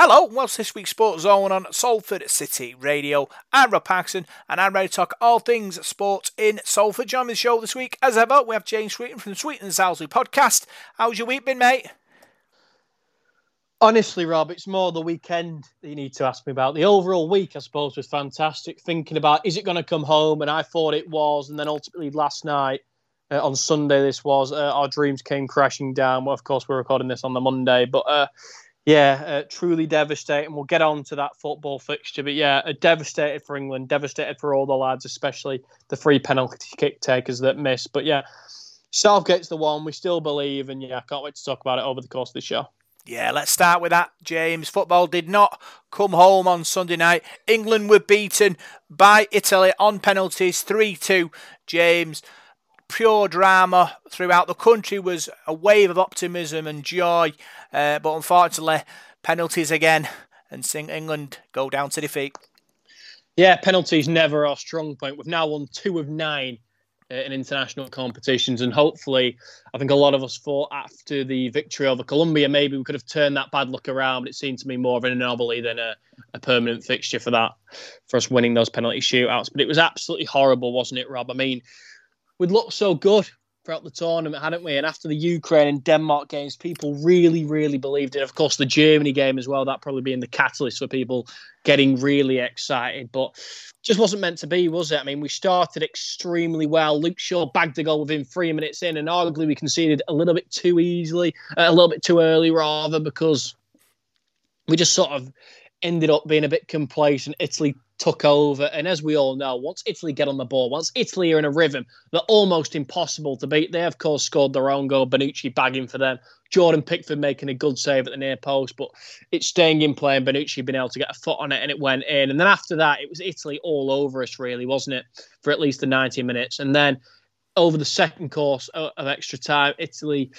Hello, welcome to this week's Sports Zone on Salford City Radio. I'm Rob Parkinson and I'm ready to talk all things sports in Salford. Join me the show this week, as ever, we have James Sweeten from the Sweeten and Salisbury podcast. How's your week been, mate? Honestly, Rob, it's more the weekend that you need to ask me about. The overall week, I suppose, was fantastic. Thinking about is it going to come home, and I thought it was, and then ultimately last night uh, on Sunday, this was uh, our dreams came crashing down. Well, of course, we're recording this on the Monday, but uh, yeah, uh, truly devastating. We'll get on to that football fixture, but yeah, uh, devastated for England, devastated for all the lads, especially the three penalty kick takers that missed. But yeah, Southgate's the one we still believe, and yeah, I can't wait to talk about it over the course of the show. Yeah, let's start with that, James. Football did not come home on Sunday night. England were beaten by Italy on penalties 3 2. James, pure drama throughout the country was a wave of optimism and joy, uh, but unfortunately, penalties again, and England go down to defeat. Yeah, penalties never our strong point. We've now won two of nine uh, in international competitions, and hopefully, I think a lot of us thought after the victory over Colombia, maybe we could have turned that bad luck around. But it seemed to me more of an anomaly than a, a permanent fixture for that, for us winning those penalty shootouts. But it was absolutely horrible, wasn't it, Rob? I mean, we'd looked so good throughout the tournament, hadn't we? And after the Ukraine and Denmark games, people really, really believed it. Of course, the Germany game as well, that probably being the catalyst for people getting really excited. But just wasn't meant to be, was it? I mean, we started extremely well. Luke Shaw bagged the goal within three minutes in, and arguably we conceded a little bit too easily, uh, a little bit too early, rather, because we just sort of ended up being a bit complacent. Italy took over. And as we all know, once Italy get on the ball, once Italy are in a rhythm, they're almost impossible to beat. They, of course, scored their own goal, Bonucci bagging for them. Jordan Pickford making a good save at the near post, but it's staying in play and Bonucci being able to get a foot on it and it went in. And then after that, it was Italy all over us, really, wasn't it? For at least the 90 minutes. And then over the second course of extra time, Italy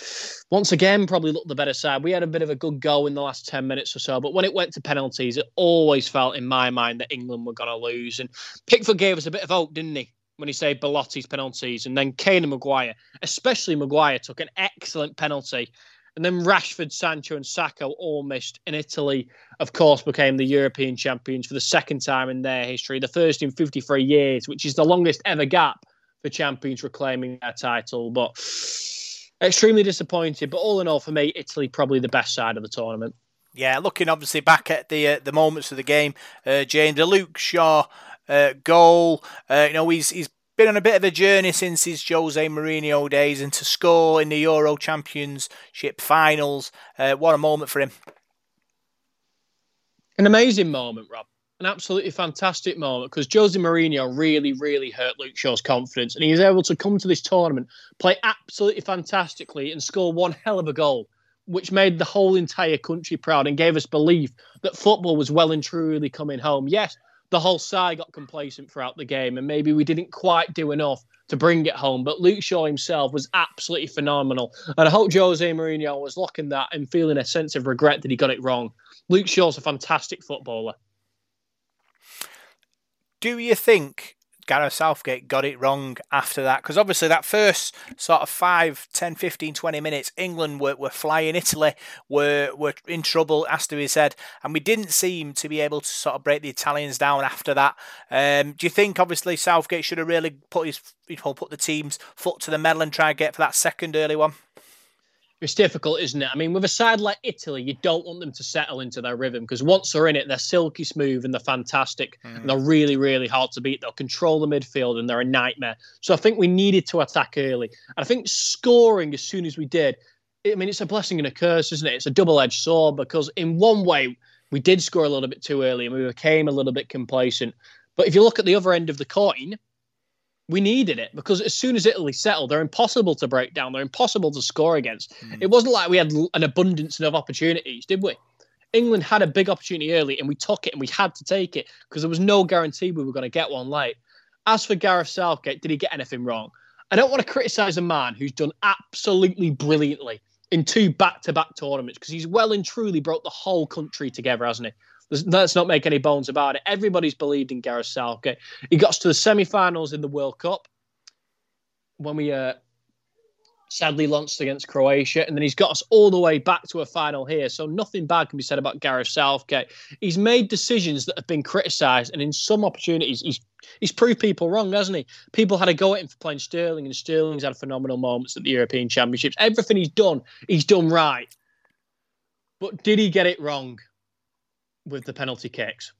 once again probably looked the better side. We had a bit of a good go in the last 10 minutes or so, but when it went to penalties, it always felt in my mind that England were going to lose. And Pickford gave us a bit of hope, didn't he? When he saved Belotti's penalties, and then Kane and Maguire, especially Maguire, took an excellent penalty. And then Rashford, Sancho, and Saka all missed. And Italy, of course, became the European champions for the second time in their history, the first in 53 years, which is the longest ever gap for champions reclaiming their title. But extremely disappointed. But all in all, for me, Italy probably the best side of the tournament. Yeah, looking obviously back at the uh, the moments of the game, uh, Jane, the Luke Shaw uh, goal. Uh, you know, he's he's been on a bit of a journey since his Jose Mourinho days, and to score in the Euro Championship finals, uh, what a moment for him! An amazing moment, Rob an absolutely fantastic moment because Jose Mourinho really, really hurt Luke Shaw's confidence, and he was able to come to this tournament, play absolutely fantastically, and score one hell of a goal, which made the whole entire country proud and gave us belief that football was well and truly coming home. Yes, the whole side got complacent throughout the game, and maybe we didn't quite do enough to bring it home. But Luke Shaw himself was absolutely phenomenal, and I hope Jose Mourinho was looking that and feeling a sense of regret that he got it wrong. Luke Shaw's a fantastic footballer. Do you think Gareth Southgate got it wrong after that? Because obviously, that first sort of 5, 10, 15, 20 minutes, England were, were flying, Italy were, were in trouble, as to be said, and we didn't seem to be able to sort of break the Italians down after that. Um, do you think, obviously, Southgate should have really put his put the team's foot to the metal and try and get for that second early one? It's difficult, isn't it? I mean, with a side like Italy, you don't want them to settle into their rhythm because once they're in it, they're silky smooth and they're fantastic mm. and they're really, really hard to beat. They'll control the midfield and they're a nightmare. So I think we needed to attack early. And I think scoring as soon as we did, I mean, it's a blessing and a curse, isn't it? It's a double edged sword because, in one way, we did score a little bit too early and we became a little bit complacent. But if you look at the other end of the coin, we needed it because as soon as Italy settled, they're impossible to break down. They're impossible to score against. Mm. It wasn't like we had an abundance of opportunities, did we? England had a big opportunity early and we took it and we had to take it because there was no guarantee we were going to get one late. As for Gareth Southgate, did he get anything wrong? I don't want to criticise a man who's done absolutely brilliantly in two back to back tournaments because he's well and truly brought the whole country together, hasn't he? Let's not make any bones about it. Everybody's believed in Gareth Southgate. He got us to the semi-finals in the World Cup when we uh, sadly lost against Croatia, and then he's got us all the way back to a final here. So nothing bad can be said about Gareth Southgate. He's made decisions that have been criticised, and in some opportunities, he's he's proved people wrong, hasn't he? People had a go at him for playing Sterling, and Sterling's had phenomenal moments at the European Championships. Everything he's done, he's done right. But did he get it wrong with the penalty kicks?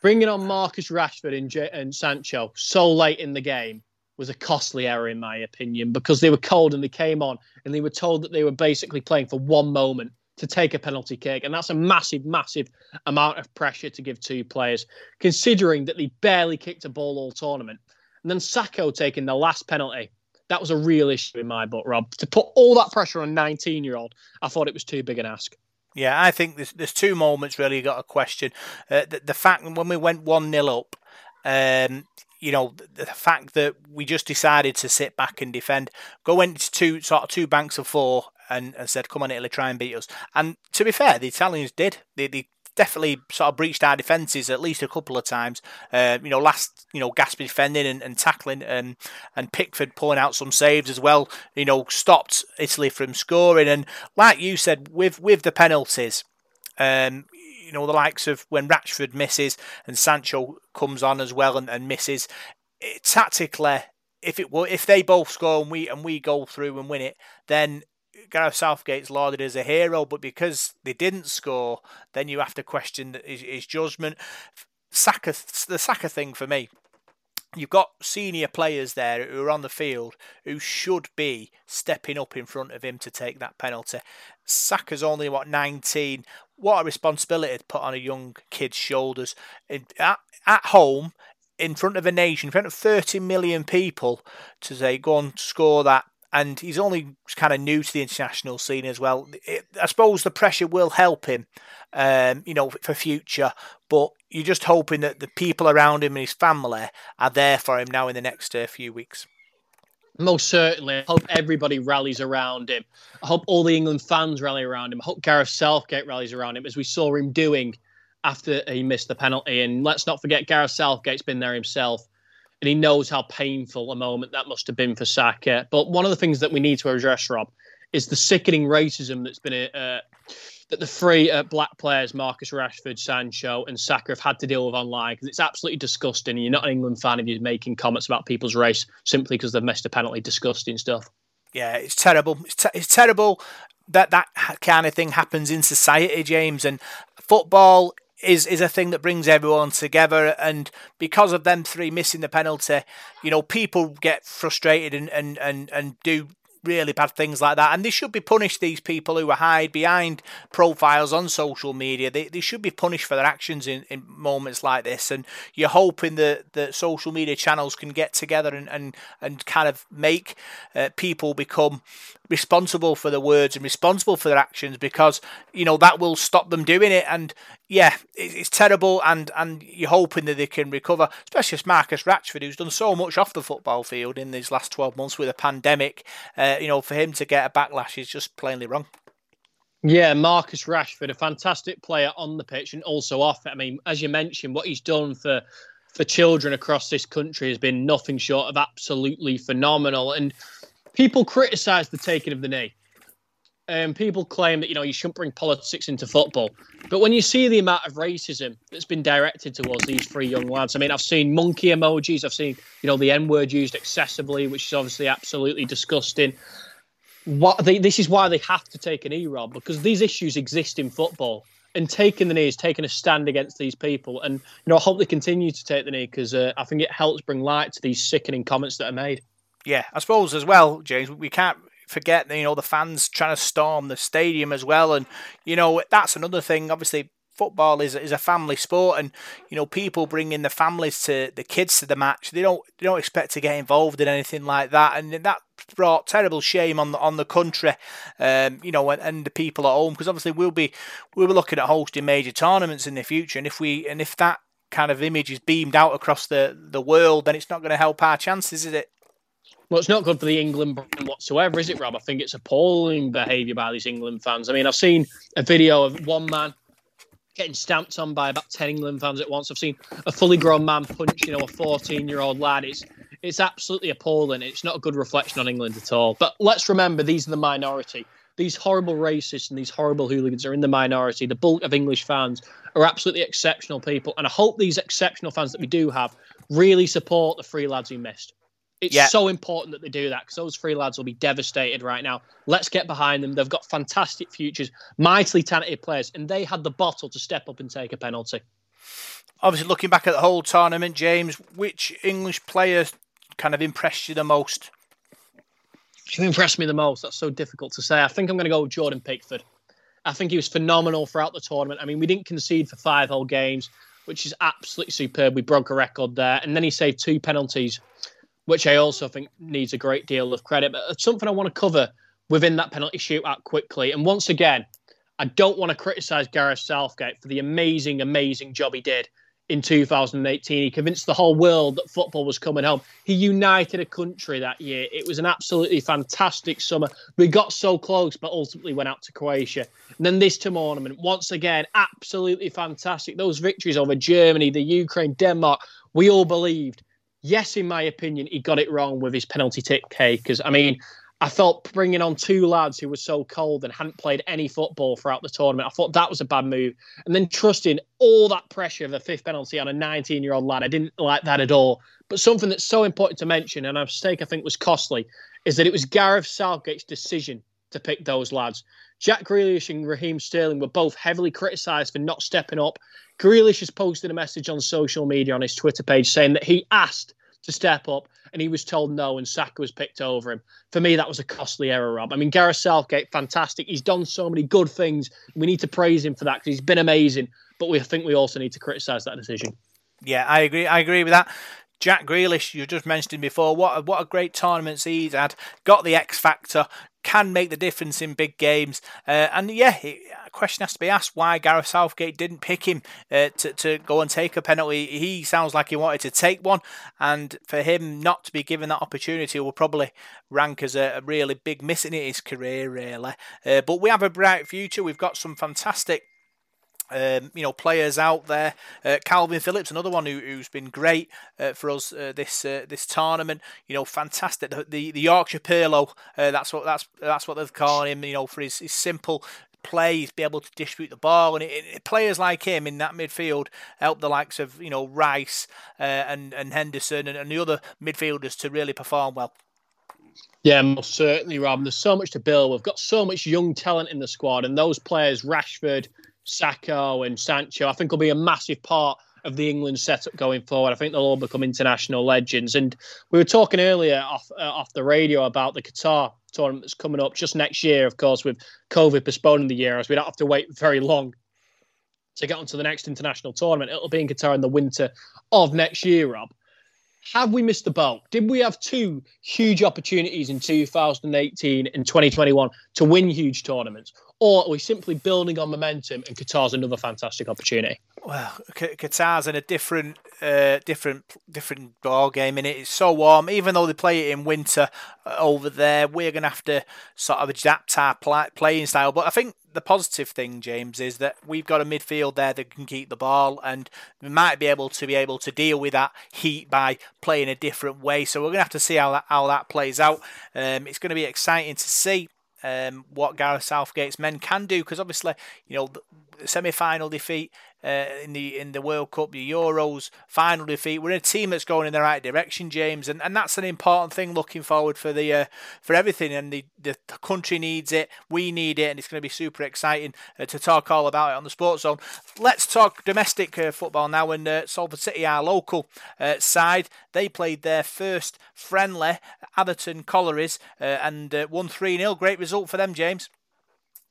Bringing on Marcus Rashford and, J- and Sancho so late in the game was a costly error, in my opinion, because they were cold and they came on and they were told that they were basically playing for one moment to take a penalty kick. And that's a massive, massive amount of pressure to give two players, considering that they barely kicked a ball all tournament. And then Saka taking the last penalty. That was a real issue in my book, Rob. To put all that pressure on a 19 year old, I thought it was too big an ask. Yeah, I think there's, there's two moments really you got a question. Uh, the, the fact when we went 1 0 up, um, you know, the, the, fact that we just decided to sit back and defend, go into two sort of two banks of four and, and said, "Come on, Italy, try and beat us." And to be fair, the Italians did. They, they definitely sort of breached our defences at least a couple of times. Uh, you know, last you know Gasper defending and, and tackling, and and Pickford pulling out some saves as well. You know, stopped Italy from scoring. And like you said, with with the penalties. Um, you know, the likes of when Rashford misses and Sancho comes on as well and, and misses. It, tactically, if it were, if they both score and we and we go through and win it, then Gareth Southgate's lauded as a hero. But because they didn't score, then you have to question his, his judgment. Saka, the Saka thing for me you've got senior players there who are on the field who should be stepping up in front of him to take that penalty. Saka's only what 19. What a responsibility to put on a young kid's shoulders. At, at home, in front of a nation, in front of 30 million people, to say go and score that. And he's only kind of new to the international scene as well. It, I suppose the pressure will help him, um, you know, for future. But you're just hoping that the people around him and his family are there for him now in the next uh, few weeks. Most certainly. I hope everybody rallies around him. I hope all the England fans rally around him. I hope Gareth Southgate rallies around him as we saw him doing after he missed the penalty. And let's not forget, Gareth Southgate's been there himself and he knows how painful a moment that must have been for Saka. But one of the things that we need to address, Rob, is the sickening racism that's been uh, that the three uh, black players, Marcus Rashford, Sancho, and Saka, have had to deal with online because it's absolutely disgusting. And you're not an England fan if you're making comments about people's race simply because they've missed a penalty. Disgusting stuff. Yeah, it's terrible. It's, it's terrible that that kind of thing happens in society, James. And football is is a thing that brings everyone together and because of them three missing the penalty you know people get frustrated and and and, and do really bad things like that. And they should be punished, these people who are hide behind profiles on social media. They, they should be punished for their actions in, in moments like this. And you're hoping that, that social media channels can get together and, and, and kind of make uh, people become responsible for their words and responsible for their actions because, you know, that will stop them doing it. And yeah, it's terrible, and and you're hoping that they can recover, especially Marcus Rashford, who's done so much off the football field in these last 12 months with a pandemic. Uh, you know, for him to get a backlash is just plainly wrong. Yeah, Marcus Rashford, a fantastic player on the pitch and also off it. I mean, as you mentioned, what he's done for for children across this country has been nothing short of absolutely phenomenal. And people criticise the taking of the knee um, people claim that you know you shouldn't bring politics into football, but when you see the amount of racism that's been directed towards these three young lads, I mean, I've seen monkey emojis, I've seen you know the N word used excessively, which is obviously absolutely disgusting. What they, this is why they have to take an E-Rob because these issues exist in football, and taking the knee is taking a stand against these people. And you know, I hope they continue to take the knee because uh, I think it helps bring light to these sickening comments that are made. Yeah, I suppose as well, James. We can't forget, you know, the fans trying to storm the stadium as well. And, you know, that's another thing. Obviously, football is, is a family sport and you know people bringing the families to the kids to the match they don't they don't expect to get involved in anything like that and that brought terrible shame on the on the country um, you know and, and the people at home because obviously we'll be we'll be looking at hosting major tournaments in the future and if we and if that kind of image is beamed out across the the world then it's not going to help our chances is it well, it's not good for the England brand whatsoever, is it, Rob? I think it's appalling behaviour by these England fans. I mean, I've seen a video of one man getting stamped on by about 10 England fans at once. I've seen a fully grown man punch, you know, a 14 year old lad. It's It's absolutely appalling. It's not a good reflection on England at all. But let's remember, these are the minority. These horrible racists and these horrible hooligans are in the minority. The bulk of English fans are absolutely exceptional people. And I hope these exceptional fans that we do have really support the three lads who missed. It's yeah. so important that they do that because those three lads will be devastated right now. Let's get behind them. They've got fantastic futures, mightily talented players, and they had the bottle to step up and take a penalty. Obviously, looking back at the whole tournament, James, which English players kind of impressed you the most? Who impressed me the most? That's so difficult to say. I think I'm going to go with Jordan Pickford. I think he was phenomenal throughout the tournament. I mean, we didn't concede for five whole games, which is absolutely superb. We broke a record there. And then he saved two penalties which I also think needs a great deal of credit. But it's something I want to cover within that penalty shootout quickly. And once again, I don't want to criticise Gareth Southgate for the amazing, amazing job he did in 2018. He convinced the whole world that football was coming home. He united a country that year. It was an absolutely fantastic summer. We got so close, but ultimately went out to Croatia. And then this tournament, once again, absolutely fantastic. Those victories over Germany, the Ukraine, Denmark, we all believed yes, in my opinion, he got it wrong with his penalty take because I mean, I felt bringing on two lads who were so cold and hadn't played any football throughout the tournament. I thought that was a bad move. And then trusting all that pressure of a fifth penalty on a 19 year old lad, I didn't like that at all. But something that's so important to mention, and a mistake I think was costly, is that it was Gareth Southgate's decision to pick those lads. Jack Grealish and Raheem Sterling were both heavily criticised for not stepping up. Grealish has posted a message on social media on his Twitter page saying that he asked to step up and he was told no and Saka was picked over him. For me, that was a costly error, Rob. I mean, Gareth Southgate, fantastic. He's done so many good things. We need to praise him for that because he's been amazing. But we think we also need to criticise that decision. Yeah, I agree. I agree with that. Jack Grealish, you just mentioned before, what a, what a great tournaments he's had. Got the X factor, can make the difference in big games. Uh, and yeah, a question has to be asked why Gareth Southgate didn't pick him uh, to, to go and take a penalty. He sounds like he wanted to take one, and for him not to be given that opportunity will probably rank as a, a really big miss in his career, really. Uh, but we have a bright future. We've got some fantastic um, you know, players out there. Uh, Kalvin Phillips, another one who, has been great uh, for us uh, this uh, this tournament. You know, fantastic. The the, the Yorkshire Pirlo, uh, that's what that's that's what they've called him. You know, for his, his simple plays, be able to distribute the ball, and it, it, players like him in that midfield help the likes of you know Rice uh, and and Henderson and, and the other midfielders to really perform well. Yeah, most certainly, Rob. There's so much to build. We've got so much young talent in the squad, and those players, Rashford, Saka and Sancho, I think will be a massive part of the England setup going forward. I think they'll all become international legends. And we were talking earlier off uh, off the radio about the Qatar tournament that's coming up just next year, of course, with COVID postponing the year, as we don't have to wait very long to get onto the next international tournament. It'll be in Qatar in the winter of next year, Rob. Have we missed the boat? Did we have two huge opportunities in 2018 and 2021 to win huge tournaments? Or are we simply building on momentum and Qatar's another fantastic opportunity? Well, Qatar's in a different, uh, different, different ball game in it. It's so warm, even though they play it in winter uh, over there. We're going to have to sort of adapt our playing style. But I think the positive thing, James, is that we've got a midfield there that can keep the ball, and we might be able to be able to deal with that heat by playing a different way. So we're going to have to see how that how that plays out. Um, it's going to be exciting to see um, what Gareth Southgate's men can do because obviously you know the semi-final defeat uh, in the in the World Cup, the Euros final defeat. We're a team that's going in the right direction, James, and, and that's an important thing looking forward for the uh, for everything. And the, the country needs it, we need it, and it's going to be super exciting uh, to talk all about it on the Sports Zone. Let's talk domestic uh, football now. And uh, Salford City, our local uh, side, they played their first friendly Atherton Collieries and won three 0 Great result for them, James.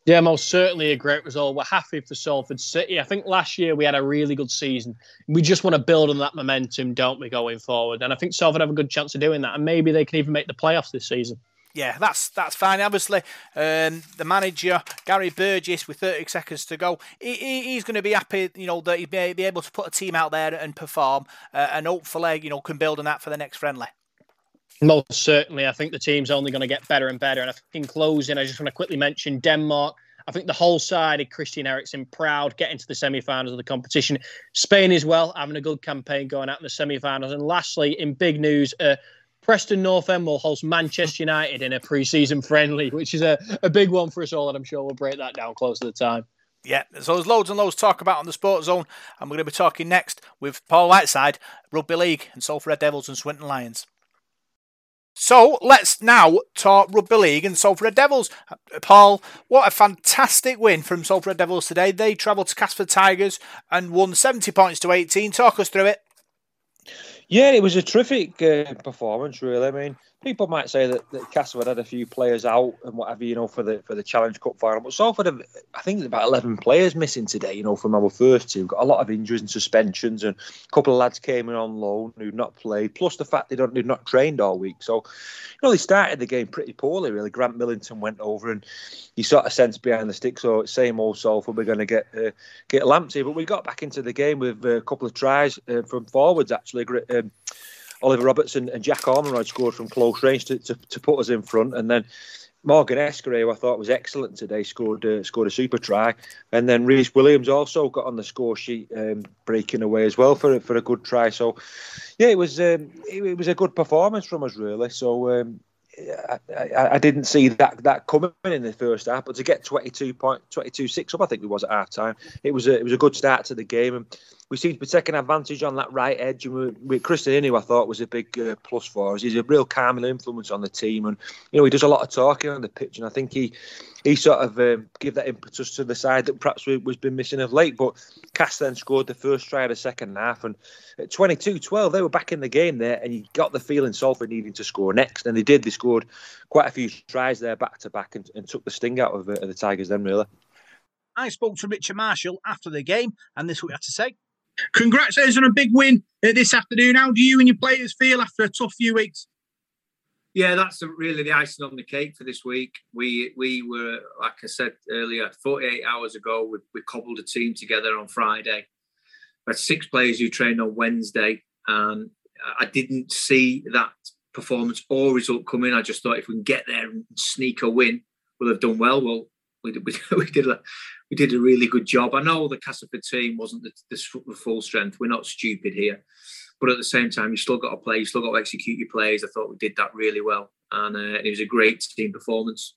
Yeah, most certainly a great result. We're happy for Salford City. I think last year we had a really good season. We just want to build on that momentum, don't we, going forward? And I think Salford have a good chance of doing that. And maybe they can even make the playoffs this season. Yeah, that's that's fine. Obviously, um, the manager Gary Burgess, with 30 seconds to go, he, he's going to be happy, you know, that he'll be able to put a team out there and perform, uh, and hopefully, you know, can build on that for the next friendly. Most certainly. I think the team's only going to get better and better. And I think in closing, I just want to quickly mention Denmark. I think the whole side of Christian Eriksen proud getting to the semi-finals of the competition. Spain as well having a good campaign going out in the semi-finals. And lastly, in big news, uh, Preston North End will host Manchester United in a pre-season friendly, which is a, a big one for us all, and I'm sure we'll break that down close to the time. Yeah, so there's loads and loads to talk about on the Sports Zone, and we're going to be talking next with Paul Whiteside, Rugby League, and Salford Red Devils and Swinton Lions. So let's now talk Rugby League and Salford Red Devils. Paul, what a fantastic win from Salford Red Devils today. They travelled to Castleford Tigers and won 70 points to 18. Talk us through it. Yeah, it was a terrific uh, performance, really. I mean, people might say that, that Castleford had a few players out and whatever, you know, for the for the Challenge Cup final. But Salford, have, I think about 11 players missing today, you know, from our first two. Got a lot of injuries and suspensions, and a couple of lads came in on loan who'd not played, plus the fact they don't, they'd not trained all week. So, you know, they started the game pretty poorly, really. Grant Millington went over and you sort of sense behind the stick. So, same old Salford, we're going to get uh, get Lamptey. But we got back into the game with a couple of tries uh, from forwards, actually. Um, Oliver Robertson and Jack Ormerod scored from close range to, to, to put us in front. And then Morgan Escaré, who I thought was excellent today, scored uh, scored a super try, and then Rhys Williams also got on the score sheet, um, breaking away as well for for a good try. So, yeah, it was um, it, it, was a good performance from us really. So um, I, I, I, didn't see that that coming in the first half, but to get 22 point 22 six up, I think it was at half time. It was a, it was a good start to the game, and we seem to be taking advantage on that right edge. And we, we Krisnan Inu, I thought was a big uh, plus for us. He's a real calming influence on the team, and you know he does a lot of talking on the pitch, and I think he he sort of um, give that impetus to the side that perhaps we, was been missing of late. But Cass then scored the first try of the second half, and at 22-12 they were back in the game there, and you got the feeling Salford needing to score next, and they did. They scored quite a few tries there back to back, and, and took the sting out of, uh, of the Tigers. Then really. I spoke to Richard Marshall after the game, and this is what he had to say. Congratulations on a big win uh, this afternoon. How do you and your players feel after a tough few weeks? Yeah, that's really the icing on the cake for this week. We we were, like I said earlier, 48 hours ago, we, we cobbled a team together on Friday. We had six players who trained on Wednesday, and I didn't see that performance or result coming. I just thought if we can get there and sneak a win, we'll have done well. Well, we did, we, did a we did a really good job. I know the Castleford team wasn't the, the, full strength. We're not stupid here, but at the same time, you still got to play. You still got to execute your plays. I thought we did that really well, and uh, it was a great team performance.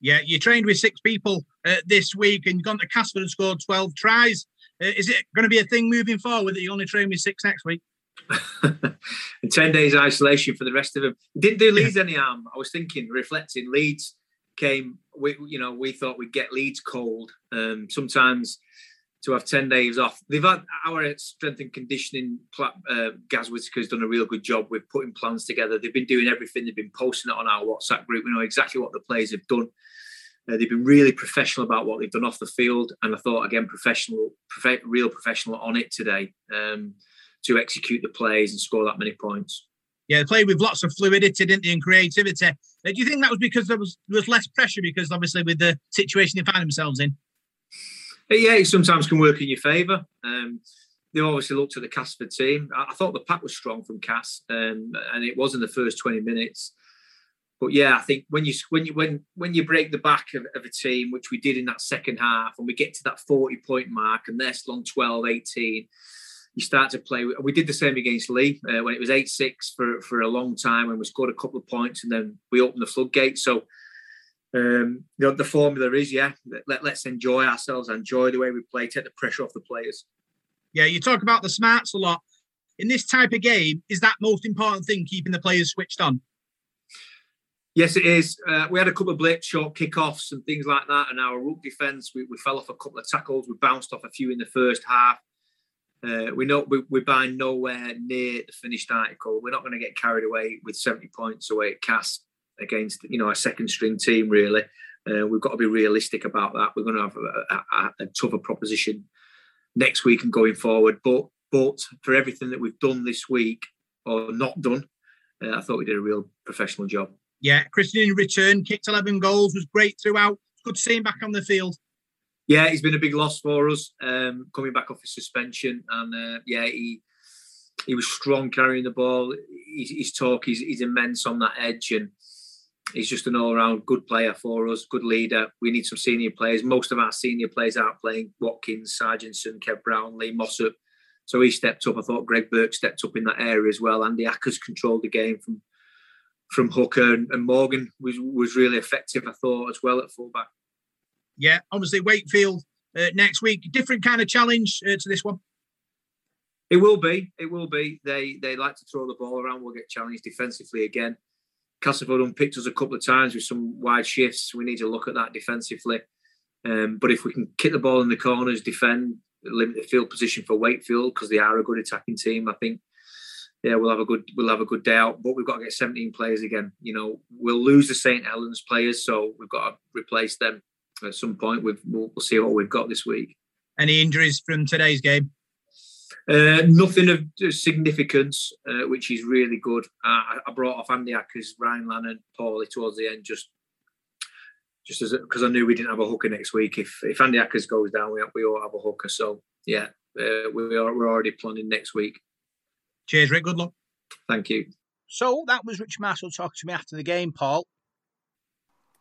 Yeah, you trained with six people uh, this week, and you've gone to Castleford and scored twelve tries. Uh, is it going to be a thing moving forward that you only train with six next week? and 10 days isolation for the rest of them. Didn't do Leeds any harm. I was thinking, reflecting, Leeds came, we you know we thought we'd get Leeds cold. Um, sometimes to have ten days off, they've had our strength and conditioning. Uh, Gaz Whitaker's done a real good job with putting plans together. They've been doing everything. They've been posting it on our WhatsApp group. We know exactly what the players have done. Uh, they've been really professional about what they've done off the field, and I thought again, professional, prof- real professional on it today um, to execute the plays and score that many points. Yeah, they played with lots of fluidity, didn't they, and creativity. Uh, do you think that was because there was there was less pressure because obviously with the situation they find themselves in? Uh, yeah, it sometimes can work in your favour. Um, they obviously looked at the Casper team. I, I, thought the pack was strong from Cass, um, and it was in the first twenty minutes. But yeah, I think when you when you when when you break the back of, of a team, which we did in that second half, and we get to that forty point mark, and they're still on 12, 18, you start to play. We did the same against Leigh uh, when it was eight six for for a long time, and we scored a couple of points, and then we opened the floodgates. So. Um, you know, the formula is yeah. Let, let's enjoy ourselves, enjoy the way we play, take the pressure off the players. Yeah, you talk about the smarts a lot. In this type of game, is that most important thing keeping the players switched on? Yes, it is. Uh, we had a couple of blitz, short kickoffs, and things like that. And our rook defence, we, we, fell off a couple of tackles. We bounced off a few in the first half. Uh, we know we, we're buying nowhere near the finished article. We're not going to get carried away with 70 points away at Cast against you know a second string team. Really, uh, we've got to be realistic about that. We're going to have a, a, a, tougher proposition next week and going forward. But but for everything that we've done this week or not done, uh, I thought we did a real professional job. Yeah, Christian in return kicked 11 goals, was great throughout. Good to see him back on the field yeah, he's been a big loss for us. Um, coming back off his suspension, and uh, yeah, he he was strong carrying the ball. His, his talk, he's, he's immense on that edge, and he's just an all-round good player for us, good leader. We need some senior players. Most of our senior players aren't playing. Watkins, Sarginson, Kev Brown, Lee Mossop. So he stepped up. I thought Greg Burke stepped up in that area as well. Andy Ackers controlled the game from from Hooker and, and Morgan was was really effective. I thought as well at fullback. Yeah, obviously Wakefield uh, next week. Different kind of challenge uh, to this one. It will be. It will be. They they like to throw the ball around. We'll get challenged defensively again. Castleford unpicked us a couple of times with some wide shifts. We need to look at that defensively. Um, but if we can kick the ball in the corners, defend, limit the field position for Wakefield because they are a good attacking team, I think yeah, we'll have a good we'll have a good day out. But we've got to get 17 players again. You know, we'll lose the St Helens players, so we've got to replace them at some point. We've, we'll, we'll see what we've got this week. Any injuries from today's game? Uh, nothing of significance, uh, which is really good. Uh, I brought off Andy Ackers, Ryan Lannon, Paulie towards the end, just just as because I knew we didn't have a hooker next week. If if Andy Ackers goes down, we we all have a hooker. So yeah, uh, we are we're already planning next week. Cheers, Rick. Good luck. Thank you. So that was Rich Marshall talking to me after the game, Paul.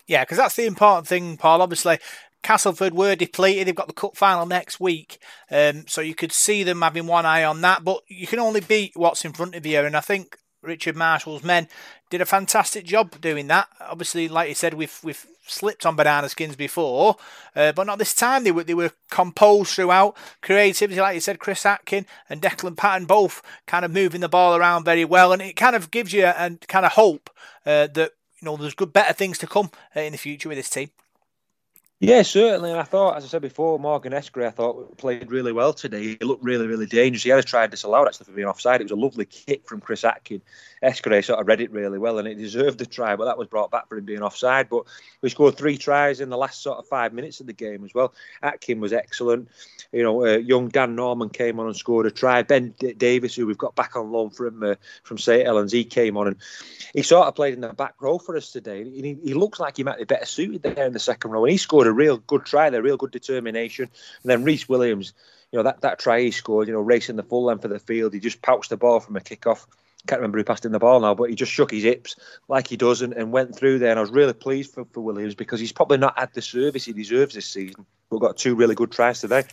Yeah, because that's the important thing, Paul. Obviously, Castleford were depleted. They've got the cup final next week, um, so you could see them having one eye on that. But you can only beat what's in front of you, and I think Richard Marshall's men did a fantastic job doing that. Obviously, like you said, we've we've slipped on banana skins before, uh, but not this time. They were they were composed throughout. Creativity, like you said, Chris Atkin and Declan Patton both kind of moving the ball around very well, and it kind of gives you a, a kind of hope uh, that you know there's good better things to come uh, in the future with this team. Yeah, certainly. And I thought, as I said before, Morgan Escaré, I thought played really well today. He looked really, really dangerous. He had a try disallowed actually for being offside. It was a lovely kick from Chris Atkin. Escray sort of read it really well and it deserved the try, but that was brought back for him being offside. But we scored three tries in the last sort of five minutes of the game as well. Atkin was excellent. You know, uh, young Dan Norman came on and scored a try. Ben D- Davis, who we've got back on loan from uh, from St Helens, he came on and he sort of played in the back row for us today. He, he looks like he might be better suited there in the second row, and he scored a real good try there, real good determination. And then Rhys Williams, you know, that, that try he scored, you know, racing the full length of the field, he just pouched the ball from a kickoff. Can't remember who passed him the ball now, but he just shook his hips like he does and, and went through there. And I was really pleased for, for Williams because he's probably not had the service he deserves this season. We've got two really good tries today.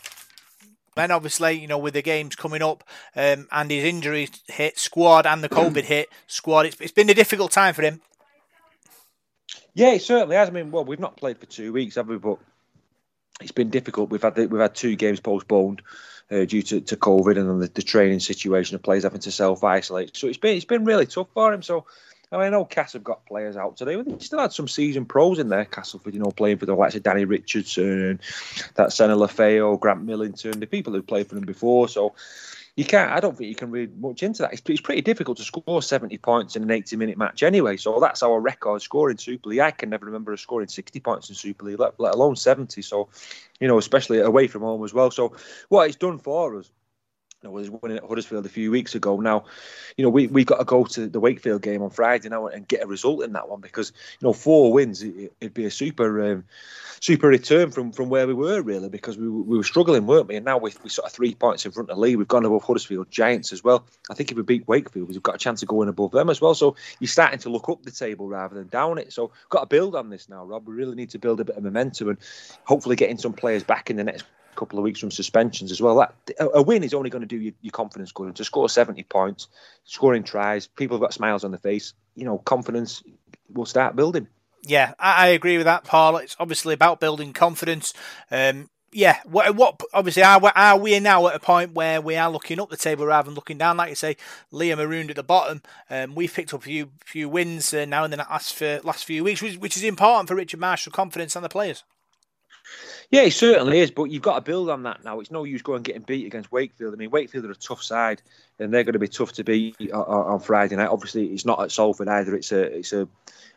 And obviously, you know, with the games coming up um, and his injury hit squad and the COVID hit squad, it's, it's been a difficult time for him. Yeah, it certainly has. I mean, well, we've not played for two weeks, have we? But it's been difficult. We've had we've had two games postponed uh, due to, to COVID and then the, the training situation of players having to self isolate. So it's been it's been really tough for him. So I mean, I know Cass have got players out today, but they still had some season pros in there. Castleford, you know, playing for the likes of Danny Richardson, that Sene-Lefao, Grant Millington, the people who played for them before. So you can't. I don't think you can read much into that. It's, it's pretty difficult to score seventy points in an eighty-minute match anyway. So that's our record score in Super League. I can never remember a scoring sixty points in Super League, let, let alone seventy. So, you know, especially away from home as well. So what it's done for us you know, was winning at Huddersfield a few weeks ago. Now, you know, we we got to go to the Wakefield game on Friday now and get a result in that one because you know four wins it, would be a super um, super return from from where we were really because we, we were struggling, weren't we? And now we we sort of three points in front of Leigh. We've gone above Huddersfield Giants as well. I think if we beat Wakefield, we've got a chance of going above them as well. So you're starting to look up the table rather than down it. So got to build on this now, Rob. We really need to build a bit of momentum and hopefully getting some players back in the next couple of weeks from suspensions as well. That a win is only going to do your, your confidence good. To score seventy points, scoring tries, people have got smiles on their face. You know, confidence will start building. Yeah, I, agree with that, Paul. It's obviously about building confidence. Um, yeah, what, what obviously are, are we now at a point where we are looking up the table rather than looking down? Like you say, Liam marooned at the bottom. Um, we've picked up a few few wins uh, now in the last for, last few weeks, which, which is important for Richard Marshall confidence and the players. Yeah, it certainly is, but you've got to build on that now. It's no use going getting beat against Wakefield. I mean, Wakefield are a tough side, and they're going to be tough to beat on, on Friday night. Obviously, it's not at Salford either. It's a it's a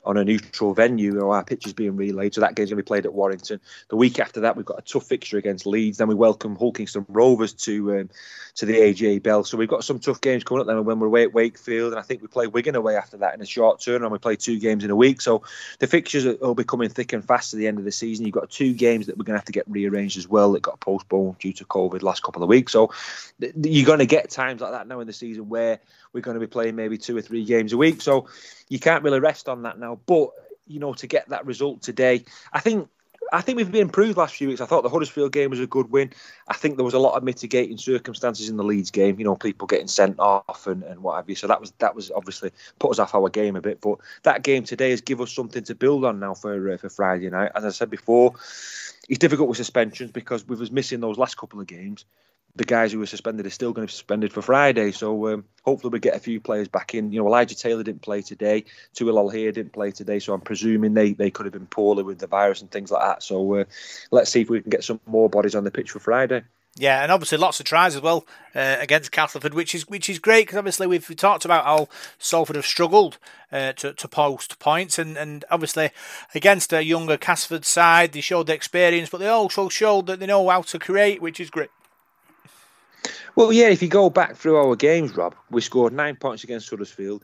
on a neutral venue. or our pitch is being relayed, so that game's going to be played at Warrington. The week after that, we've got a tough fixture against Leeds. Then we welcome Hull Kingston Rovers to um, to the AJ Bell. So we've got some tough games coming up. Then when we're away at Wakefield, and I think we play Wigan away after that in a short turn, and we play two games in a week. So the fixtures will be coming thick and fast to the end of the season. You've got two games that we're going to have to get rearranged as well. That got postponed due to COVID last couple of weeks. So you're going to get times like that now in the season where we're going to be playing maybe two or three games a week. So you can't really rest on that now. But you know, to get that result today, I think I think we've been improved last few weeks. I thought the Huddersfield game was a good win. I think there was a lot of mitigating circumstances in the Leeds game. You know, people getting sent off and, and what have you. So that was that was obviously put us off our game a bit. But that game today has given us something to build on now for uh, for Friday night. As I said before, it's difficult with suspensions because we was missing those last couple of games the guys who were suspended are still going to be suspended for Friday. So um, hopefully we get a few players back in. You know, Elijah Taylor didn't play today. Tuilal didn't play today. So I'm presuming they, they could have been poorly with the virus and things like that. So uh, let's see if we can get some more bodies on the pitch for Friday. Yeah, and obviously lots of tries as well uh, against Castleford, which is which is great because obviously we've talked about how Salford have struggled uh, to, to post points, and, and obviously against a younger Castleford side, they showed the experience, but they also showed that they know how to create, which is great. Well, yeah, if you go back through our games, Rob, we scored nine points against Huddersfield.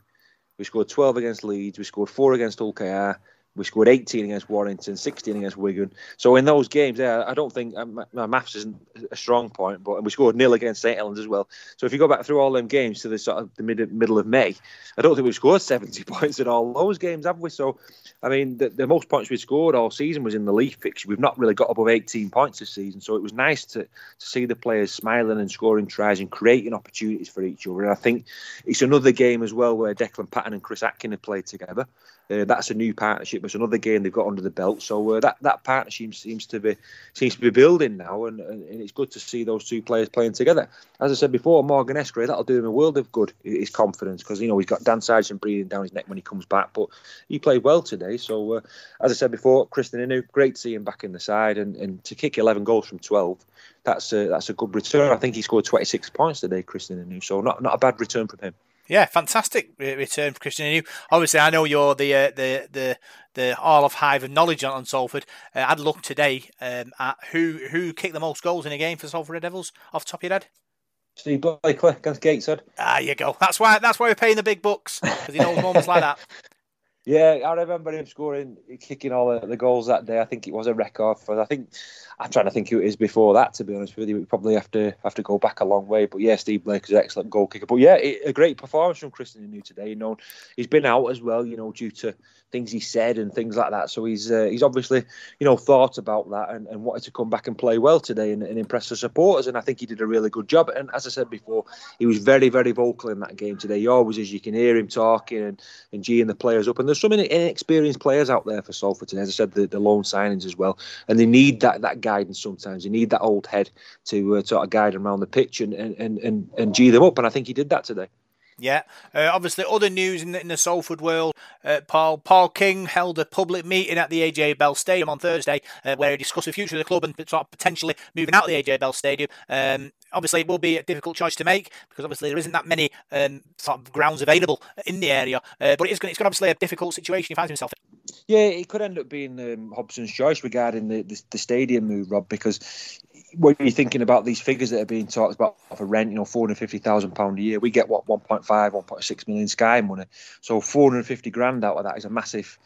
We scored 12 against Leeds. We scored four against Hull KR. We scored 18 against Warrington, 16 against Wigan. So in those games, yeah, I don't think um, my maths isn't a strong point, but we scored nil against St Helens as well. So if you go back through all them games to the sort of the mid, middle of May, I don't think we've scored 70 points in all those games, have we? So I mean, the, the most points we scored all season was in the League fixture. We've not really got above 18 points this season, so it was nice to, to see the players smiling and scoring tries and creating opportunities for each other. And I think it's another game as well where Declan Patton and Chris Atkin have played together. Uh, that's a new partnership. It's another game they've got under the belt. So uh, that that partnership seems to be seems to be building now, and, and, it's good to see those two players playing together. As I said before, Morgan Escaré that'll do him a world of good. His confidence because you know he's got Dan Sargent breathing down his neck when he comes back, but he played well today. So uh, as I said before, Krisnan Inu, great to see him back in the side, and, and to kick 11 goals from 12, that's a, that's a good return. I think he scored 26 points today, Krisnan Inu. So not not a bad return from him. Yeah, fantastic return for Krisnan Inu. Obviously, I know you're the uh, the the the Hall of Hive of knowledge on, Salford. Uh, I'd look today um, at who who kicked the most goals in a game for Salford Red Devils off the top of your head. Steve Blakeley against Gateshead. Ah, you go. That's why. That's why we're paying the big bucks because he knows moments like that. Yeah, I remember him scoring, kicking all the, goals that day. I think it was a record for. I think I'm trying to think who it is before that. To be honest with you, we probably have to have to go back a long way. But yeah, Steve Blake is an excellent goal kicker. But yeah, it, a great performance from Krisnan Inu today. You know, he's been out as well. You know, due to things he said and things like that. So he's uh, he's obviously you know thought about that and, and wanted to come back and play well today and, and, impress the supporters. And I think he did a really good job. And as I said before, he was very very vocal in that game today. He always is. You can hear him talking and and geeing the players up. And there's some inexperienced players out there for Salford today. As I said, the, the loan signings as well, and they need that that guidance sometimes. They need that old head to uh, sort of guide them around the pitch and and and and, and them up. And I think he did that today. Yeah. Uh, obviously, other news in the, in the Salford world. Uh, Paul Paul King held a public meeting at the AJ Bell Stadium on Thursday, uh, where he discussed the future of the club and potentially moving out of the AJ Bell Stadium. Um, obviously, it will be a difficult choice to make because obviously there isn't that many um, sort of grounds available in the area. Uh, but it is going, it's going to obviously a difficult situation he finds himself in. Yeah, it could end up being um, Hobson's choice regarding the, the, the stadium move, Rob, because when you're thinking about these figures that are being talked about for rent, you know, four hundred fifty thousand pound a year, we get what 1.5, 1.6 million Sky money. So four hundred fifty grand out of that is a massive,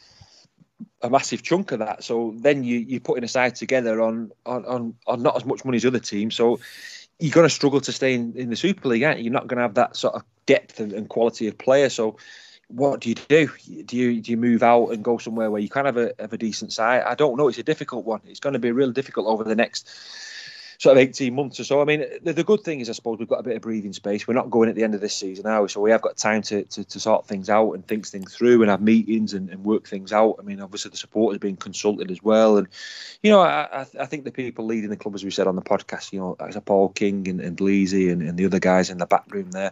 a massive chunk of that. So then you you're putting aside together on on on, on not as much money as other teams. So you're going to struggle to stay in, in the Super League, aren't you? You're not going to have that sort of depth and, and quality of player. So what do you do? Do you do you move out and go somewhere where you can have a have a decent side? I don't know. It's a difficult one. It's going to be real difficult over the next sort of 18 months or so. I mean, the, the, good thing is, I suppose, we've got a bit of breathing space. We're not going at the end of this season now, so we have got time to, to, to sort things out and think things through and have meetings and, and, work things out. I mean, obviously, the support has been consulted as well. And, you know, I, I think the people leading the club, as we said on the podcast, you know, as a Paul King and, and Bleasy and, and, the other guys in the back room there,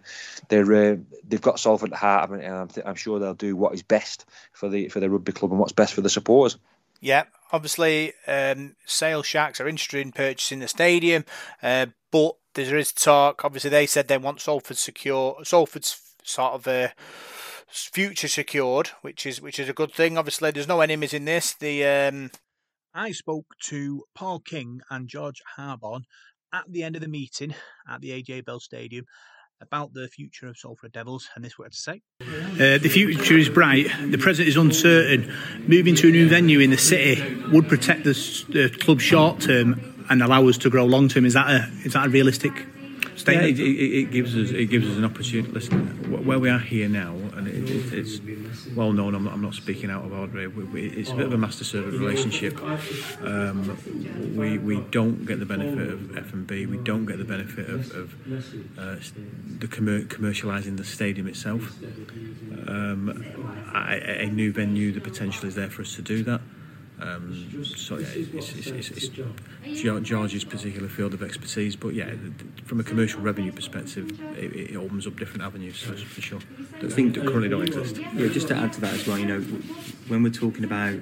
they're, uh, they've got Salford at heart, and I'm, I'm sure they'll do what is best for the, for the rugby club and what's best for the supporters. Yeah, obviously, um, Sale Sharks are interested in purchasing the stadium, uh, but there is talk. Obviously, they said they want Salford secure, Salford's sort of uh, future secured, which is which is a good thing. Obviously, there's no enemies in this. The um... I spoke to Paul King and George Harbon at the end of the meeting at the AJ Bell Stadium, about the future of Salford Devils, and this what to say. Uh, the future is bright. The present is uncertain. Moving to a new venue in the city would protect the, club short term and allow us to grow long term. Is that is that a realistic yeah, it, it, it, gives us it gives us an opportunity. Listen, where we are here now, and it, it, it's well known. I'm not, I'm not speaking out of order. It's a bit of a master servant relationship. Um, we we don't get the benefit of F and B. We don't get the benefit of, of uh, the commer- commercialising the stadium itself. Um, a, a new venue, the potential is there for us to do that. Um, so yeah, it's, it's, it's, it's, George's particular field of expertise, but yeah, from a commercial revenue perspective, it, it opens up different avenues for, for sure. That think that currently don't exist. Yeah, just to add to that as well, you know, when we're talking about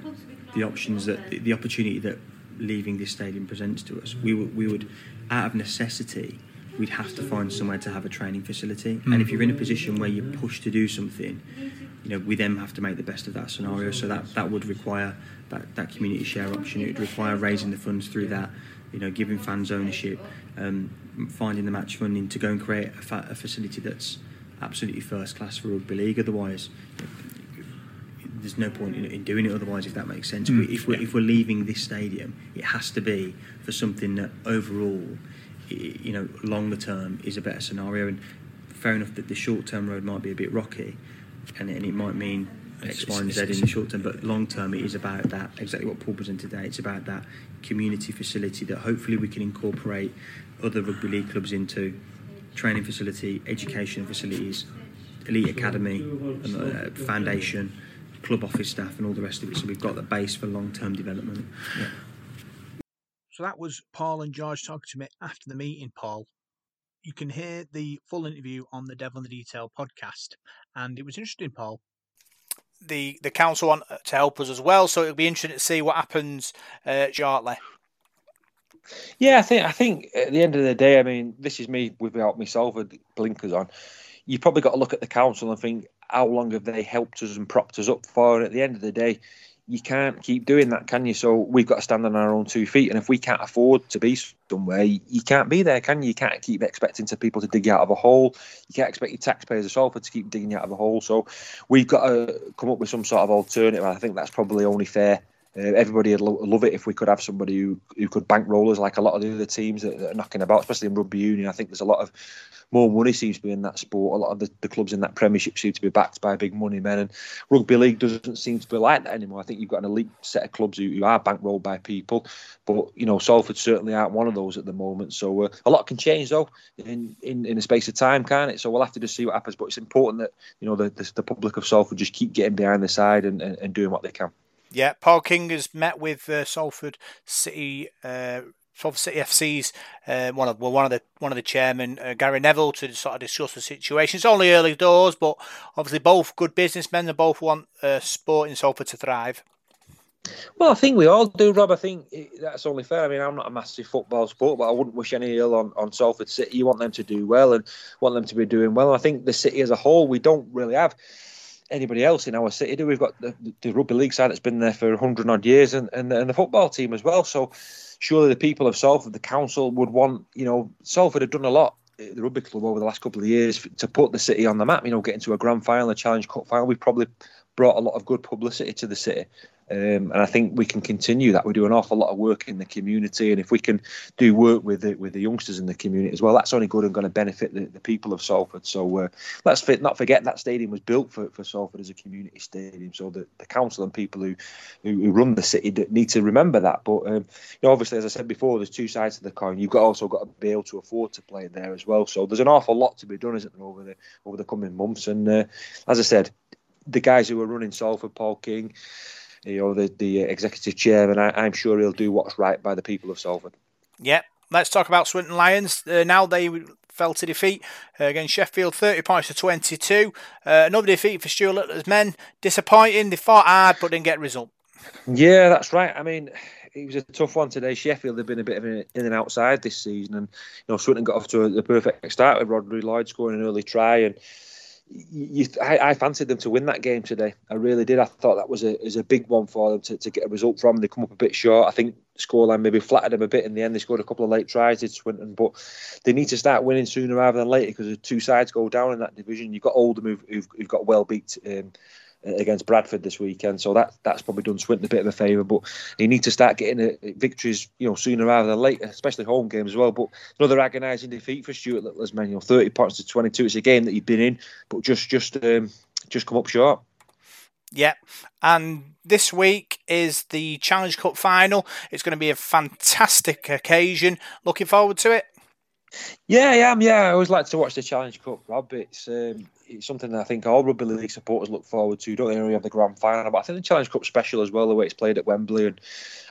the options that the opportunity that leaving this stadium presents to us, we would, we would out of necessity we'd have to find somewhere to have a training facility. Mm. And if you're in a position where you're pushed to do something, you know, we then have to make the best of that scenario. So that, that would require that, that community share option. It would require raising the funds through that, you know, giving fans ownership, um, finding the match funding to go and create a, fa- a facility that's absolutely first class for rugby league. Otherwise, there's no point in, in, doing it otherwise if that makes sense mm, if, we're, if we're leaving this stadium it has to be for something that overall you know longer term is a better scenario and fair enough that the short term road might be a bit rocky and, and it might mean X, Y, and Z in the short term, but long term, it is about that exactly what Paul presented today. It's about that community facility that hopefully we can incorporate other rugby league clubs into training facility, education facilities, elite academy, uh, foundation, club office staff, and all the rest of it. So we've got the base for long term development. Yeah. So that was Paul and George talking to me after the meeting, Paul. You can hear the full interview on the Devil in the Detail podcast. And it was interesting, Paul, the the council want to help us as well. So it'll be interesting to see what happens uh, shortly. Yeah, I think I think at the end of the day, I mean, this is me without myself with blinkers on. You probably got to look at the council and think how long have they helped us and propped us up for? And at the end of the day, you can't keep doing that, can you? So we've got to stand on our own two feet. And if we can't afford to be somewhere, you can't be there, can you? You can't keep expecting to people to dig you out of a hole. You can't expect your taxpayers as well to keep digging you out of a hole. So we've got to come up with some sort of alternative. I think that's probably only fair. Uh, everybody would lo- love it if we could have somebody who, who could bankroll us like a lot of the other teams that, that are knocking about, especially in rugby union. I think there's a lot of more money seems to be in that sport. A lot of the, the clubs in that Premiership seem to be backed by big money men, and rugby league doesn't seem to be like that anymore. I think you've got an elite set of clubs who, who are bankrolled by people, but you know Salford certainly aren't one of those at the moment. So uh, a lot can change though in, in in a space of time, can't it? So we'll have to just see what happens. But it's important that you know the the, the public of Salford just keep getting behind the side and, and, and doing what they can. Yeah, Paul King has met with uh, Salford City uh, Salford City FC's uh, one of well, one of the one of the chairman uh, Gary Neville to sort of discuss the situation. It's only early doors, but obviously both good businessmen. They both want uh, sport in Salford to thrive. Well, I think we all do, Rob. I think that's only fair. I mean, I'm not a massive football sport, but I wouldn't wish any ill on, on Salford City. You want them to do well and want them to be doing well. I think the city as a whole, we don't really have anybody else in our city. Do we've got the, the rugby league side that's been there for hundred odd years, and, and and the football team as well. So surely the people of Salford, the council, would want, you know, Salford have done a lot, eh, the rugby club, over the last couple of years to put the city on the map, you know, getting to a grand final, a challenge cup final. We've probably brought a lot of good publicity to the city. Um, and I think we can continue that. We do an awful lot of work in the community, and if we can do work with the, with the youngsters in the community as well, that's only good and going to benefit the, the people of Salford. So uh, let's fit, not forget that stadium was built for, for Salford as a community stadium. So the, the council and people who, who, who run the city need to remember that. But um, you know, obviously, as I said before, there's two sides to the coin. You've got also got to be able to afford to play there as well. So there's an awful lot to be done, isn't there, over the over the coming months? And uh, as I said, the guys who are running Salford, Paul King you know, the, the executive chairman, I, am sure he'll do what's right by the people of Salford. Yep. Let's talk about Swinton Lions. Uh, now they fell to defeat uh, against Sheffield, 30 points to 22. Uh, another defeat for Stuart Littler's men. Disappointing. They fought hard but didn't get a result. Yeah, that's right. I mean, it was a tough one today. Sheffield have been a bit of an in and outside this season, and you know Swinton got off to a, the perfect start with Rhodri Lloyd scoring an early try, and you, I, I, fancied them to win that game today. I really did. I thought that was a was a big one for them to, to get a result from. They come up a bit short. I think scoreline maybe flattered them a bit in the end. They scored a couple of late tries, did Swinton, but they need to start winning sooner rather than later because the two sides go down in that division. You've got Oldham who've, who've got well beat um, against Bradford this weekend. So that that's probably done Swinton a bit of a favour. But he needs to start getting a, a victories, you know, sooner rather than later, especially home games as well. But another agonising defeat for Stuart Littler's men. You know, 30 points to 22. It's a game that he'd been in, but just just um, just come up short. Yeah, and this week is the Challenge Cup final. It's going to be a fantastic occasion. Looking forward to it. Yeah, yeah. Yeah, I always like to watch the Challenge Cup, Rob. It's um, it's something that I think all rugby league supporters look forward to. Don't they only have the grand final, but I think the Challenge Cup special as well, the way it's played at Wembley, and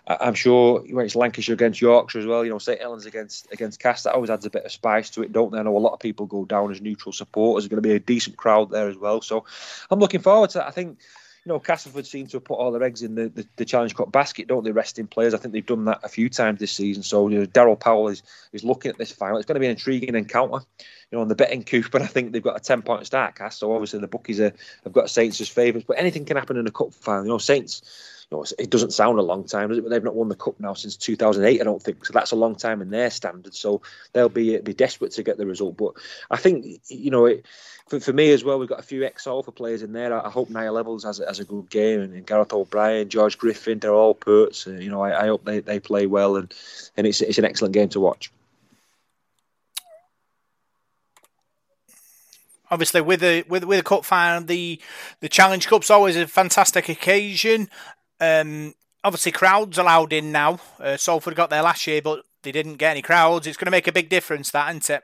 I'm sure when it's Lancashire against Yorkshire as well. You know, St Helens against against Castres, that always adds a bit of spice to it, don't they? I know a lot of people go down as neutral supporters. There's going to be a decent crowd there as well, so I'm looking forward to that. I think you know, Castleford seem to have put all their eggs in the, the, the, Challenge Cup basket, don't they? Resting players. I think they've done that a few times this season. So, you know, Daryl Powell is, is looking at this final. It's going to be an intriguing encounter, you know, on the betting. But I think they've got a 10 point start Cas. So, obviously, the bookies are, have got Saints as favourites. But anything can happen in a cup final. You know, Saints, know, it doesn't sound a long time, does it? But they've not won the cup now since 2008, I don't think. So, that's a long time in their standards. So, they'll be be desperate to get the result. But I think, you know, it, for, for me as well, we've got a few ex for players in there. I, I hope Niall Evalds has, has a good game, and, and, Gareth O'Brien, George Griffin, they're all perts. Uh, you know, I, I, hope they, they play well, and, and it's it's an excellent game to watch. Obviously, with the with with the cup final, the the Challenge Cup's always a fantastic occasion. Um, obviously, crowds allowed in now. Uh, Salford got there last year, but they didn't get any crowds. It's going to make a big difference, that, isn't it?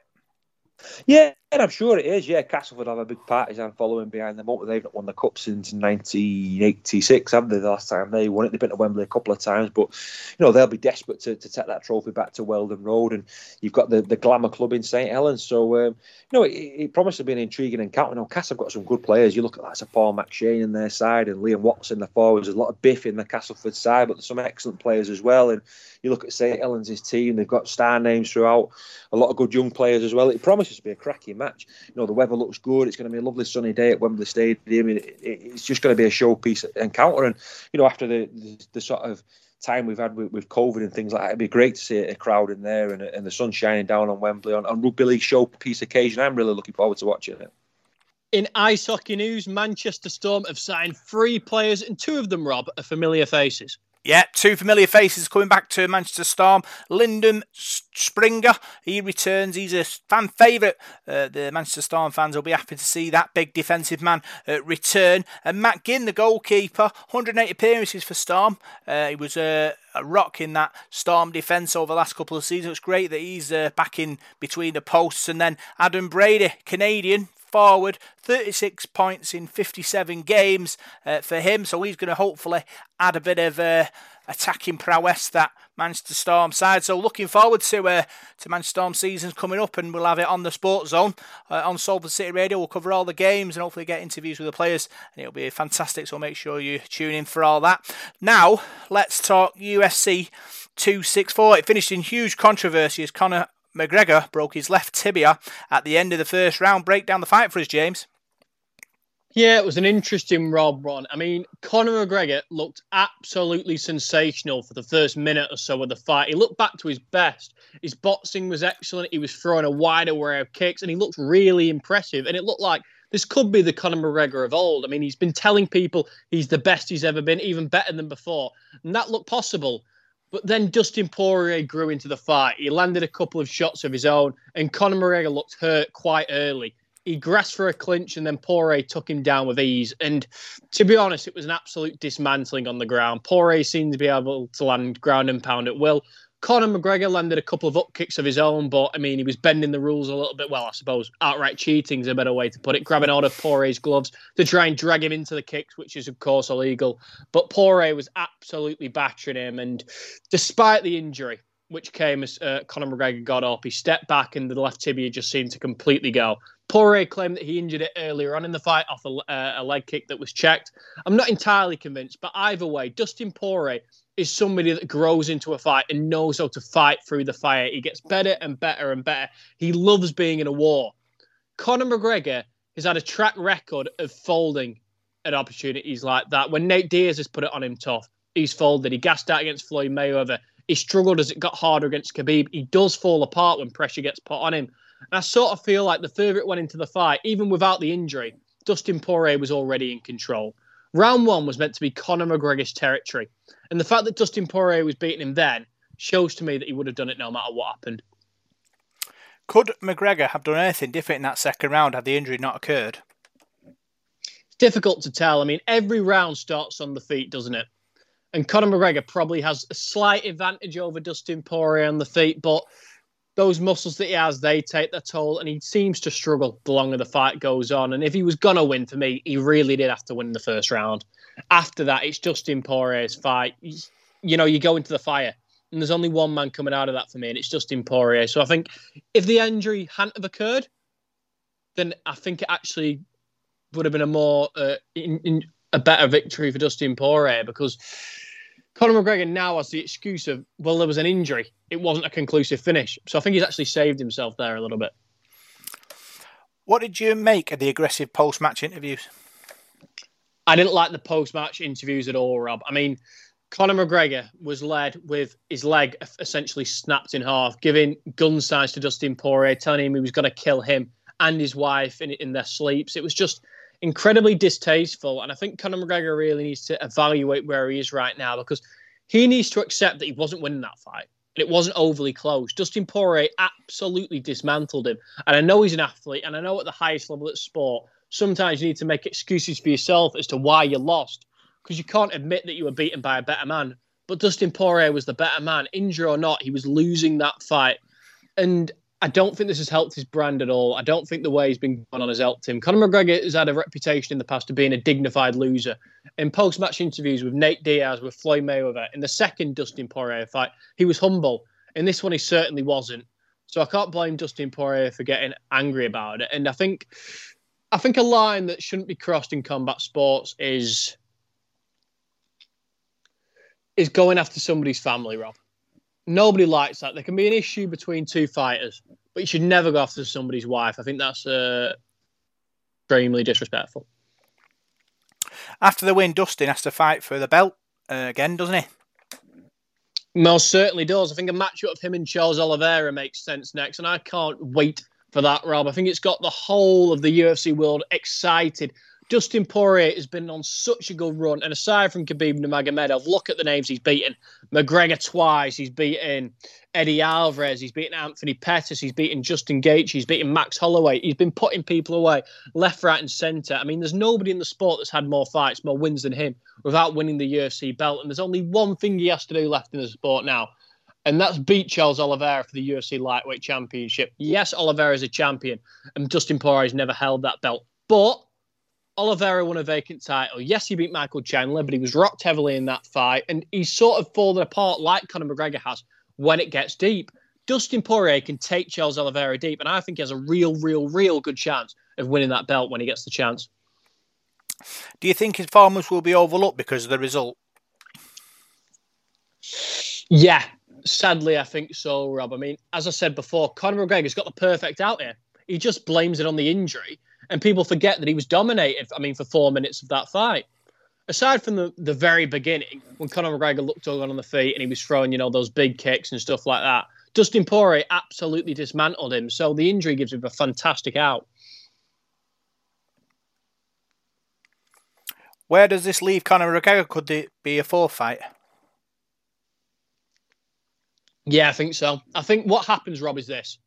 Yeah, I'm sure it is. Yeah, Castleford have a big partisan following behind them. They've not won the cup since 1986, have they? The last time they won it, they've been to Wembley a couple of times, but you know they'll be desperate to, to take that trophy back to Wheldon Road. And you've got the, the Glamour Club in St Helens, so um, you know it, it promises to be an intriguing encounter. Now, Cas have got some good players. You look at that, Paul McShane in their side and Liam Watts in the forwards. There's a lot of biff in the Castleford side, but there's some excellent players as well. And you look at St Helens' team; they've got star names throughout. A lot of good young players as well. It promises to be a cracking match. You know, the weather looks good. It's going to be a lovely sunny day at Wembley Stadium. It, it, it's just going to be a showpiece encounter. And you know, after the the, the sort of time we've had with, with, COVID and things like that, it'd be great to see a crowd in there and, and the sun shining down on Wembley on, on rugby league showpiece occasion. I'm really looking forward to watching it. In ice hockey news, Manchester Storm have signed three players, and two of them, Rob, are familiar faces. Yeah, two familiar faces coming back to Manchester Storm. Lyndon Springer, he returns. He's a fan favourite. Uh, the Manchester Storm fans will be happy to see that big defensive man uh, return. And Matt Ginn, the goalkeeper, 108 appearances for Storm. Uh, he was a rock in that Storm defence over the last couple of seasons. It's great that he's uh, back in between the posts. And then Adam Brady, Canadian, forward, 36 points in 57 games uh, for him. So he's going to hopefully add a bit of uh, attacking prowess that Manchester Storm side. So looking forward to uh, to Manchester Storm seasons coming up, and we'll have it on the Sports Zone uh, on Salford City Radio. We'll cover all the games and hopefully get interviews with the players, and it'll be fantastic. So make sure you tune in for all that. Now let's talk UFC 264. It finished in huge controversy as Conor McGregor broke his left tibia at the end of the first round. Break down the fight for us, James. Yeah, it was an interesting Rob run. I mean, Conor McGregor looked absolutely sensational for the first minute or so of the fight. He looked back to his best. His boxing was excellent. He was throwing a wide array of kicks, and he looked really impressive. And it looked like this could be the Conor McGregor of old. I mean, he's been telling people he's the best he's ever been, even better than before. And that looked possible. But then Dustin Poirier grew into the fight. He landed a couple of shots of his own, and Conor McGregor looked hurt quite early. He grasped for a clinch, and then Poirier took him down with ease. And to be honest, it was an absolute dismantling on the ground. Poirier seemed to be able to land ground and pound at will. Conor McGregor landed a couple of up kicks of his own, but I mean, he was bending the rules a little bit. Well, I suppose outright cheating is a better way to put it. Grabbing out of Poirier's gloves to try and drag him into the kicks, which is, of course, illegal. But Poirier was absolutely battering him. And despite the injury, which came as uh, Conor McGregor got up, he stepped back and the left tibia just seemed to completely go. Poirier claimed that he injured it earlier on in the fight off a, uh, a leg kick that was checked. I'm not entirely convinced, but either way, Dustin Poirier is somebody that grows into a fight and knows how to fight through the fire. He gets better and better and better. He loves being in a war. Conor McGregor has had a track record of folding at opportunities like that. When Nate Diaz has put it on him tough, he's folded. He gassed out against Floyd Mayweather. He struggled as it got harder against Khabib. He does fall apart when pressure gets put on him. And I sort of feel like the further it went into the fight, even without the injury, Dustin Poirier was already in control. round one was meant to be Conor McGregor's territory. And the fact that Dustin Poirier was beating him then shows to me that he would have done it no matter what happened. Could McGregor have done anything different in that second round had the injury not occurred? It's difficult to tell. I mean, every round starts on the feet, doesn't it? And Conor McGregor probably has a slight advantage over Dustin Poirier on the feet, but those muscles that he has, they take their toll, and he seems to struggle the longer the fight goes on. And if he was gonna win for me, he really did have to win the first round. After that, it's Dustin Poirier's fight. You know, you go into the fire, and there's only one man coming out of that for me, and it's Dustin Poirier. So I think if the injury hadn't have occurred, then I think it actually would have been a more uh, in, in, a better victory for Dustin Poirier because Conor McGregor now has the excuse of, well, there was an injury. It wasn't a conclusive finish. So I think he's actually saved himself there a little bit. What did you make of the aggressive post match interviews? I didn't like the post match interviews at all, Rob. I mean, Conor McGregor was led with his leg essentially snapped in half, giving gun signs to Dustin Poirier, telling him he was going to kill him and his wife in, in their sleeps. It was just incredibly distasteful. And I think Conor McGregor really needs to evaluate where he is right now because he needs to accept that he wasn't winning that fight. And it wasn't overly close. Dustin Poirier absolutely dismantled him. And I know he's an athlete, and I know at the highest level of sport, sometimes you need to make excuses for yourself as to why you lost because you can't admit that you were beaten by a better man. But Dustin Poirier was the better man. Injured or not, he was losing that fight. And I don't think this has helped his brand at all. I don't think the way he's been going on has helped him. Conor McGregor has had a reputation in the past of being a dignified loser. In post match interviews with Nate Diaz, with Floyd Mayweather, in the second Dustin Poirier fight, he was humble. In this one, he certainly wasn't. So I can't blame Dustin Poirier for getting angry about it. And I think, I think a line that shouldn't be crossed in combat sports is is going after somebody's family, Rob nobody likes that. There can be an issue between two fighters, but you should never go after somebody's wife. I think that's uh, extremely disrespectful. After the win, Dustin has to fight for the belt uh, again, doesn't he? Most certainly does. I think a matchup of him and Charles Oliveira makes sense next, and I can't wait for that, Rob. I think it's got the whole of the UFC world excited Dustin Poirier has been on such a good run, and aside from Khabib Nurmagomedov, look at the names he's beaten: McGregor twice, he's beaten Eddie Alvarez, he's beaten Anthony Pettis, he's beaten Justin Gaethje, he's beaten Max Holloway. He's been putting people away left, right, and centre. I mean, there's nobody in the sport that's had more fights, more wins than him without winning the UFC belt. And there's only one thing he has to do left in the sport now, and that's beat Charles Oliveira for the UFC Lightweight Championship. Yes, Oliveira is a champion, and Dustin Poirier has never held that belt, but Oliveira won a vacant title. Yes, he beat Michael Chandler, but he was rocked heavily in that fight, and he's sort of fallen apart like Conor McGregor has when it gets deep. Dustin Poirier can take Charles Oliveira deep, and I think he has a real, real, real good chance of winning that belt when he gets the chance. Do you think his performance will be overlooked because of the result? Yeah, sadly, I think so, Rob. I mean, as I said before, Conor McGregor's got the perfect out here. He just blames it on the injury and people forget that he was dominated. I mean, for four minutes of that fight. Aside from the, the very beginning, when Conor McGregor looked all on the feet and he was throwing, you know, those big kicks and stuff like that, Dustin Poirier absolutely dismantled him. So the injury gives him a fantastic out. Where does this leave Conor McGregor? Could it be a fourth fight? Yeah, I think so. I think what happens, Rob, is this.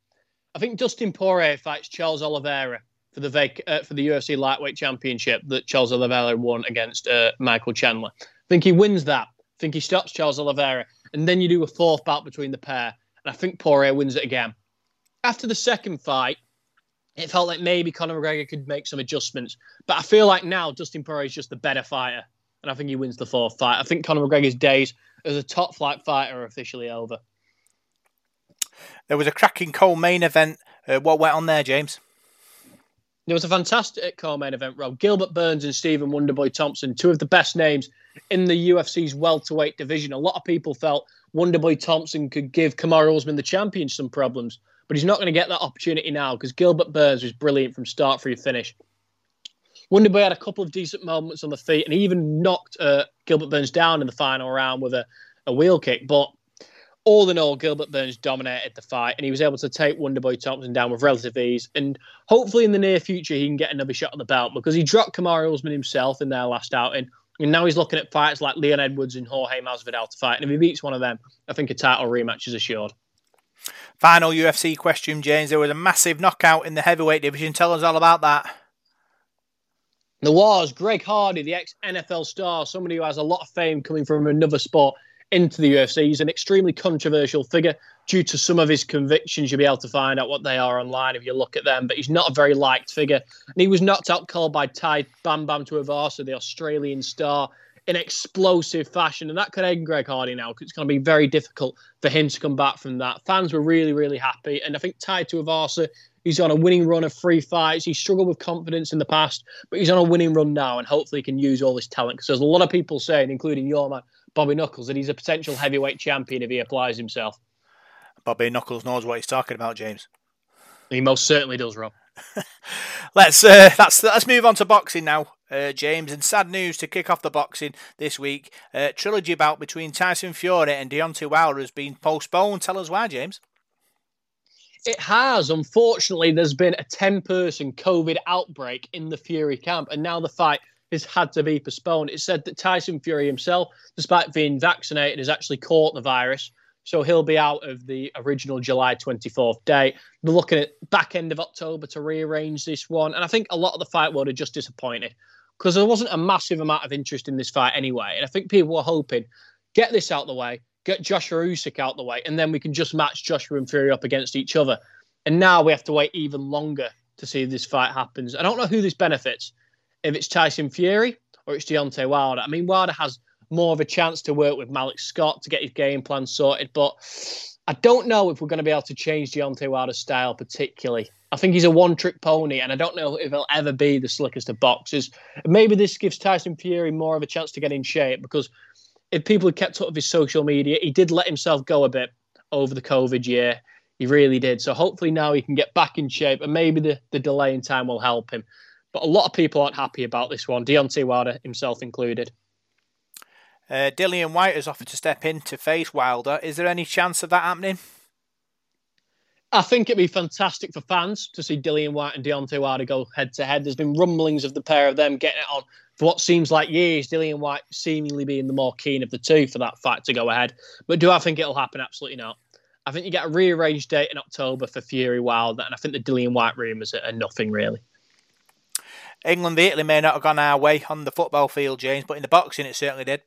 I think Dustin Poirier fights Charles Oliveira for the vac- uh, for the UFC lightweight championship that Charles Oliveira won against uh, Michael Chandler. I think he wins that. I think he stops Charles Oliveira, and then you do a fourth bout between the pair, and I think Poirier wins it again. After the second fight, it felt like maybe Conor McGregor could make some adjustments, but I feel like now Dustin Poirier is just the better fighter, and I think he wins the fourth fight. I think Conor McGregor's days as a top flight fighter are officially over. There was a cracking co-main event. Uh, what went on there, James? There was a fantastic co-main event, Rob. Gilbert Burns and Stephen Wonderboy Thompson, two of the best names in the UFC's welterweight division. A lot of people felt Wonderboy Thompson could give Kamaru Usman the champion some problems, but he's not going to get that opportunity now because Gilbert Burns was brilliant from start through finish. Wonderboy had a couple of decent moments on the feet and he even knocked uh, Gilbert Burns down in the final round with a, a wheel kick, but all in all, Gilbert Burns dominated the fight and he was able to take Wonderboy Thompson down with relative ease. And hopefully, in the near future, he can get another shot at the belt because he dropped Kamaru Usman himself in their last outing. And now he's looking at fights like Leon Edwards and Jorge Masvidal to fight. And if he beats one of them, I think a title rematch is assured. Final UFC question, James. There was a massive knockout in the heavyweight division. Tell us all about that. There was Greg Hardy, the ex NFL star, somebody who has a lot of fame coming from another sport into the UFC. He's an extremely controversial figure due to some of his convictions. You'll be able to find out what they are online if you look at them. But he's not a very liked figure. And he was knocked out cold by Tai Bam Bam Tuivasa, the Australian star, in explosive fashion. And that could end Greg Hardy now because it's going to be very difficult for him to come back from that. Fans were really, really happy. And I think Tai Tuivasa He's on a winning run of three fights. He struggled with confidence in the past, but he's on a winning run now, and hopefully he can use all his talent. Because there's a lot of people saying, including your man Bobby Knuckles, that he's a potential heavyweight champion if he applies himself. Bobby Knuckles knows what he's talking about, James. He most certainly does, Rob. let's uh, let's let's move on to boxing now, uh, James. And sad news to kick off the boxing this week: uh, trilogy bout between Tyson Fury and Deontay Wilder has been postponed. Tell us why, James. It has. Unfortunately, there's been a 10 person COVID outbreak in the Fury camp, and now the fight has had to be postponed. It said that Tyson Fury himself, despite being vaccinated, has actually caught the virus. So he'll be out of the original July 24th date. They're looking at back end of October to rearrange this one. And I think a lot of the fight world are just disappointed because there wasn't a massive amount of interest in this fight anyway. And I think people were hoping, get this out the way, get Joshua Usyk out the way, and then we can just match Joshua and Fury up against each other. And now we have to wait even longer to see if this fight happens. I don't know who this benefits, if it's Tyson Fury or it's Deontay Wilder. I mean, Wilder has more of a chance to work with Malik Scott to get his game plan sorted, but I don't know if we're going to be able to change Deontay Wilder's style particularly. I think he's a one-trick pony, and I don't know if he'll ever be the slickest of boxers. Maybe this gives Tyson Fury more of a chance to get in shape because if people had kept up with his social media, he did let himself go a bit over the COVID year. He really did. So hopefully now he can get back in shape, and maybe the, the delay in time will help him. But a lot of people aren't happy about this one, Deontay Wilder himself included. Uh, Dillian Whyte has offered to step in to face Wilder. Is there any chance of that happening? I think it'd be fantastic for fans to see Dillian Whyte and Deontay Wilder go head to head. There's been rumblings of the pair of them getting it on for what seems like years, Dillian Whyte seemingly being the more keen of the two for that fight to go ahead. But do I think it'll happen? Absolutely not. I think you get a rearranged date in October for Fury Wilder, and I think the Dillian Whyte rumours are nothing really. England v Italy may not have gone our way on the football field, James, but in the boxing it certainly did.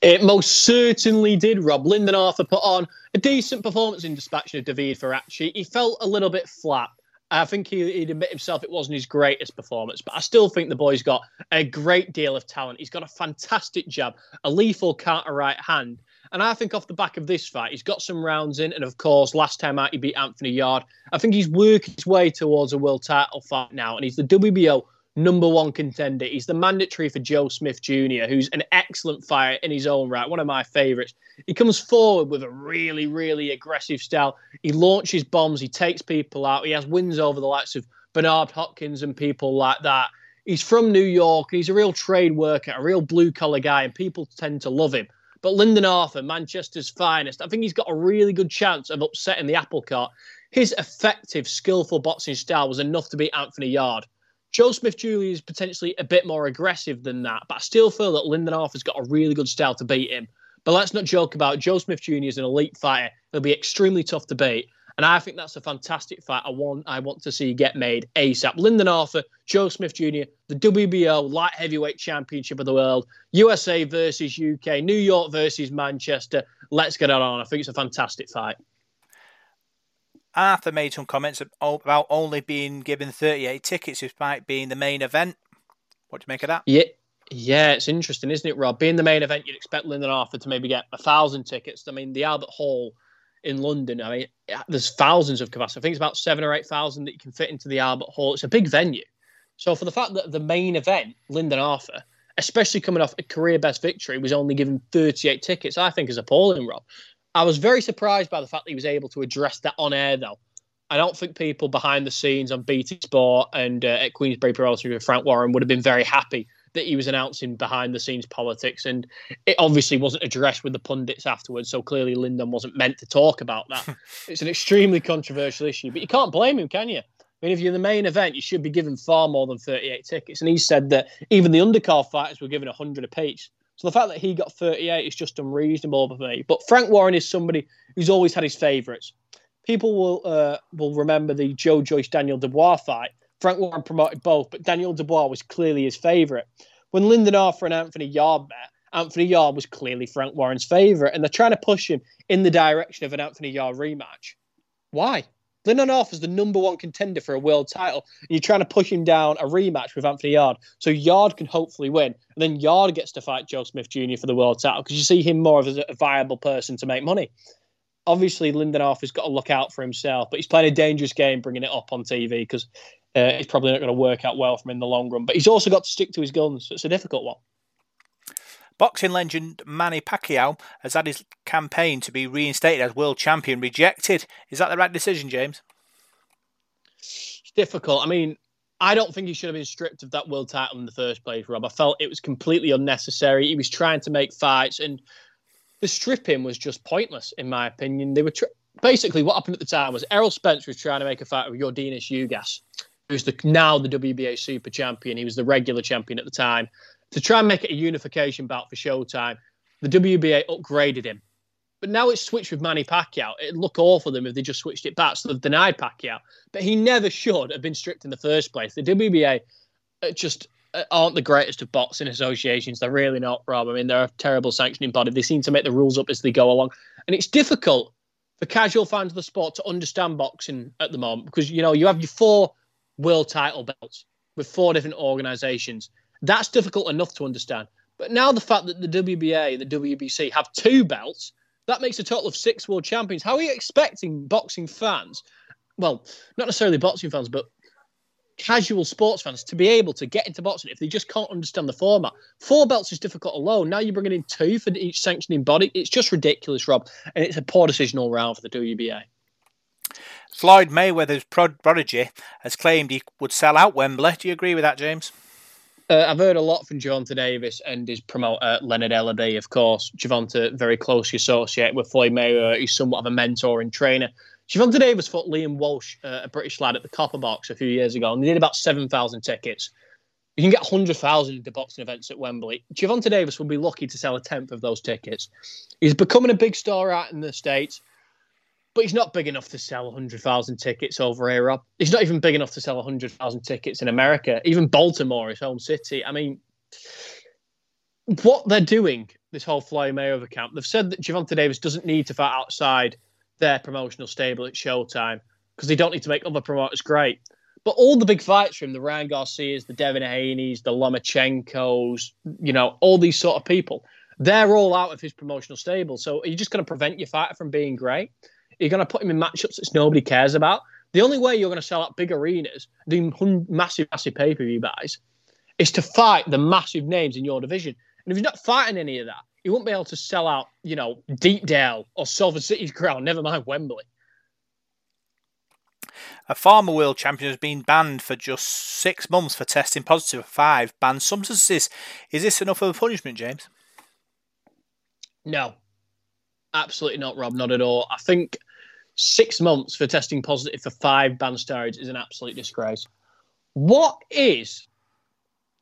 It most certainly did, Rob. Lyndon Arthur put on a decent performance in dispatching of David Faraci. He felt a little bit flat. I think he, would admit himself it wasn't his greatest performance, but I still think the boy's got a great deal of talent. He's got a fantastic jab, a lethal counter right hand. And I think off the back of this fight, he's got some rounds in. And of course, last time out, he beat Anthony Yarde. I think he's working his way towards a world title fight now. And he's the WBO number one contender. He's the mandatory for Joe Smith Jr., who's an excellent fighter in his own right, one of my favourites. He comes forward with a really, really aggressive style. He launches bombs, he takes people out, he has wins over the likes of Bernard Hopkins and people like that. He's from New York, he's a real trade worker, a real blue collar guy, and people tend to love him. But Lyndon Arthur, Manchester's finest, I think he's got a really good chance of upsetting the apple cart. His effective, skillful boxing style was enough to beat Anthony Yarde. Joe Smith Jr. is potentially a bit more aggressive than that, but I still feel that Lyndon Arthur's got a really good style to beat him. But let's not joke about it. Joe Smith Jr. is an elite fighter. He'll be extremely tough to beat. And I think that's a fantastic fight. I want, I want to see get made ASAP. Lyndon Arthur, Joe Smith Jr., the WBO Light Heavyweight Championship of the World, USA versus UK, New York versus Manchester. Let's get it on. I think it's a fantastic fight. Arthur made some comments oh, about only being given 38 tickets despite being the main event. What do you make of that? Yeah. Yeah, it's interesting, isn't it, Rob? Being the main event, you'd expect Lyndon Arthur to maybe get a thousand tickets. I mean, the Albert Hall in London, I mean, there's thousands of capacity. I think it's about seven or eight thousand that you can fit into the Albert Hall. It's a big venue. So for the fact that the main event, Lyndon Arthur, especially coming off a career best victory, was only given 38 tickets, I think is appalling, Rob. I was very surprised by the fact that he was able to address that on air, though. I don't think people behind the scenes on BT Sport and uh, at Queensberry Promotion with Frank Warren would have been very happy that he was announcing behind the scenes politics. And it obviously wasn't addressed with the pundits afterwards. So clearly, Lyndon wasn't meant to talk about that. it's an extremely controversial issue, but you can't blame him, can you? I mean, if you're the main event, you should be given far more than 38 tickets. And he said that even the undercard fighters were given 100 apiece. So the fact that he got 38 is just unreasonable for me. But Frank Warren is somebody who's always had his favourites. People will uh, will remember the Joe Joyce Daniel Dubois fight. Frank Warren promoted both, but Daniel Dubois was clearly his favourite. When Lyndon Arthur and Anthony Yarde met, Anthony Yarde was clearly Frank Warren's favourite, and they're trying to push him in the direction of an Anthony Yarde rematch. Why? Lyndon Arthur's the number one contender for a world title, and you're trying to push him down a rematch with Anthony Yarde, so Yarde can hopefully win, and then Yarde gets to fight Joe Smith Jr. for the world title because you see him more as a viable person to make money. Obviously, Lyndon Arthur's got to look out for himself, but he's playing a dangerous game bringing it up on TV because uh, it's probably not going to work out well for him in the long run. But he's also got to stick to his guns, so it's a difficult one. Boxing legend Manny Pacquiao has had his campaign to be reinstated as world champion rejected. Is that the right decision, James? It's difficult. I mean, I don't think he should have been stripped of that world title in the first place, Rob. I felt it was completely unnecessary. He was trying to make fights, and the stripping was just pointless, in my opinion. They were tr- basically what happened at the time was Errol Spence was trying to make a fight with Yordenis Ugas, who's the now the WBA super champion. He was the regular champion at the time to try and make it a unification bout for Showtime, the WBA upgraded him. But now it's switched with Manny Pacquiao. It'd look awful for them if they just switched it back. So they've denied Pacquiao. But he never should have been stripped in the first place. The WBA just aren't the greatest of boxing associations. They're really not, Rob. I mean, they're a terrible sanctioning body. They seem to make the rules up as they go along. And it's difficult for casual fans of the sport to understand boxing at the moment because, you know, you have your four world title belts with four different organizations. That's difficult enough to understand. But now the fact that the WBA, the WBC have two belts, that makes a total of six world champions. How are you expecting boxing fans, well, not necessarily boxing fans, but casual sports fans to be able to get into boxing if they just can't understand the format? Four belts is difficult alone. Now you're bringing in two for each sanctioning body. It's just ridiculous, Rob. And it's a poor decision all round for the WBA. Floyd Mayweather's prodigy has claimed he would sell out Wembley. Do you agree with that, James? Uh, I've heard a lot from Gervonta Davis and his promoter Leonard Ellerbe, of course. Gervonta very closely associated with Floyd Mayweather. He's somewhat of a mentor and trainer. Gervonta Davis fought Liam Walsh, uh, a British lad, at the Copper Box a few years ago, and he did about seven thousand tickets. You can get hundred thousand to boxing events at Wembley. Gervonta Davis will be lucky to sell a tenth of those tickets. He's becoming a big star out in the states but he's not big enough to sell 100,000 tickets over here, Rob. He's not even big enough to sell 100,000 tickets in America, even Baltimore, his home city. I mean, what they're doing, this whole Floyd Mayweather camp, they've said that Gervonta Davis doesn't need to fight outside their promotional stable at Showtime because they don't need to make other promoters great. But all the big fights from the Ryan Garcias, the Devin Haney's, the Lomachenkos, you know, all these sort of people, they're all out of his promotional stable. So are you just going to prevent your fighter from being great? You're going to put him in matchups that nobody cares about. The only way you're going to sell out big arenas, doing massive, massive pay per view buys, is to fight the massive names in your division. And if you're not fighting any of that, you won't be able to sell out, you know, Deepdale or Salford City's ground, never mind Wembley. A former world champion has been banned for just six months for testing positive for five banned substances. Is this enough of a punishment, James? No, absolutely not, Rob. Not at all. I think six months for testing positive for five banned steroids is an absolute disgrace. What is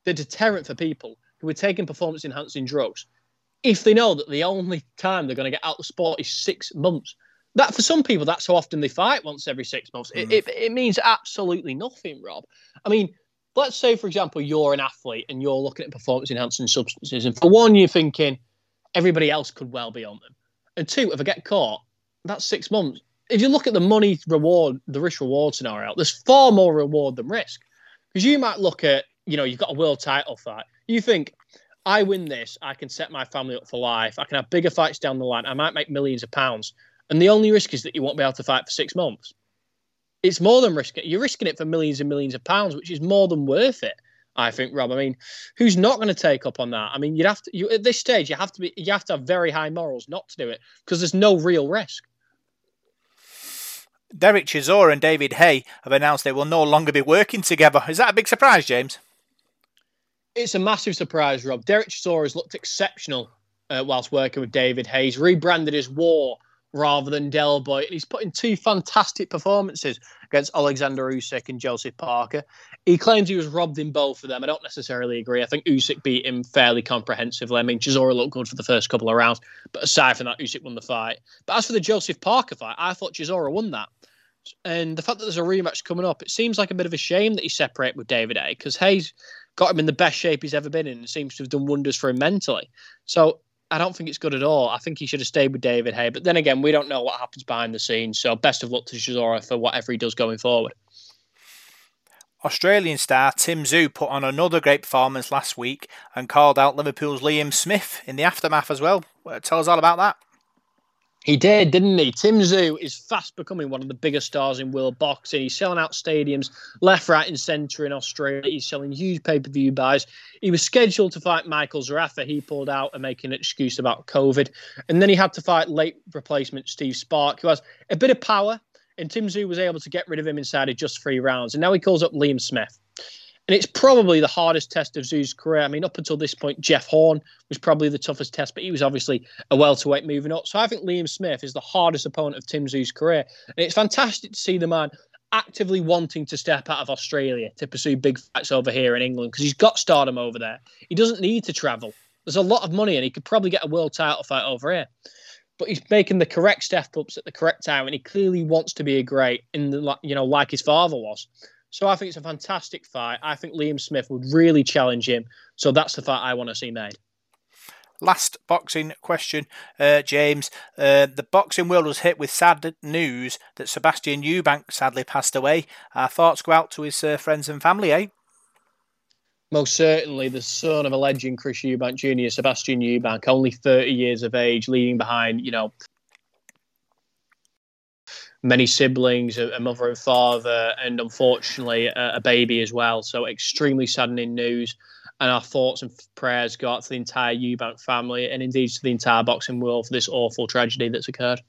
the deterrent for people who are taking performance enhancing drugs if they know that the only time they're going to get out of the sport is six months? That for some people, that's how often they fight once every six months. Mm. It, it, it means absolutely nothing, Rob. I mean, let's say, for example, you're an athlete and you're looking at performance enhancing substances, and for one, you're thinking everybody else could well be on them. And two, if I get caught, that's six months if you look at the money reward, the risk reward scenario, there's far more reward than risk. Because you might look at, you know, you've got a world title fight. You think, I win this, I can set my family up for life. I can have bigger fights down the line. I might make millions of pounds. And the only risk is that you won't be able to fight for six months. It's more than risking. You're risking it for millions and millions of pounds, which is more than worth it. I think, Rob. I mean, who's not going to take up on that? I mean, you'd have to. You at this stage, you have to be. You have to have very high morals not to do it because there's no real risk. Derek Chisora and David Haye have announced they will no longer be working together. Is that a big surprise, James? It's a massive surprise, Rob. Derek Chisora has looked exceptional uh, whilst working with David Hayes, rebranded his war rather than Del Boy. And he's put in two fantastic performances against Alexander Usyk and Joseph Parker. He claims he was robbed in both of them. I don't necessarily agree. I think Usyk beat him fairly comprehensively. I mean, Chisora looked good for the first couple of rounds, but aside from that, Usyk won the fight. But as for the Joseph Parker fight, I thought Chisora won that. And the fact that there's a rematch coming up, it seems like a bit of a shame that he separated with David Haye because Haye's got him in the best shape he's ever been in and seems to have done wonders for him mentally. So I don't think it's good at all. I think he should have stayed with David Haye. But then again, we don't know what happens behind the scenes. So best of luck to Chisora for whatever he does going forward. Australian star Tim Tszyu put on another great performance last week and called out Liverpool's Liam Smith in the aftermath as well. Uh, tell us all about that. He did, didn't he? Tim Tszyu is fast becoming one of the biggest stars in world boxing. He's selling out stadiums left, right, and centre in Australia. He's selling huge pay per view buys. He was scheduled to fight Michael Zarafa. He pulled out and making an excuse about COVID. And then he had to fight late replacement Steve Spark, who has a bit of power. And Tim Tszyu was able to get rid of him inside of just three rounds. And now he calls up Liam Smith. And it's probably the hardest test of Tszyu's career. I mean, up until this point, Jeff Horn was probably the toughest test, but he was obviously a welterweight moving up. So I think Liam Smith is the hardest opponent of Tim Tszyu's career. And it's fantastic to see the man actively wanting to step out of Australia to pursue big fights over here in England because he's got stardom over there. He doesn't need to travel. There's a lot of money and he could probably get a world title fight over here. But he's making the correct step ups at the correct time and he clearly wants to be a great in the you know like his father was. So I think it's a fantastic fight. I think Liam Smith would really challenge him. So that's the fight I want to see made. Last boxing question, uh, James. Uh, the boxing world was hit with sad news that Sebastian Eubank sadly passed away. Our thoughts go out to his uh, friends and family, eh? Most certainly, the son of a legend, Chris Eubank Jr., Sebastian Eubank, only 30 years of age, leaving behind, you know, many siblings, a, mother and father, and unfortunately a, a, baby as well. So extremely saddening news. And our thoughts and prayers go out to the entire Eubank family and indeed to the entire boxing world for this awful tragedy that's occurred.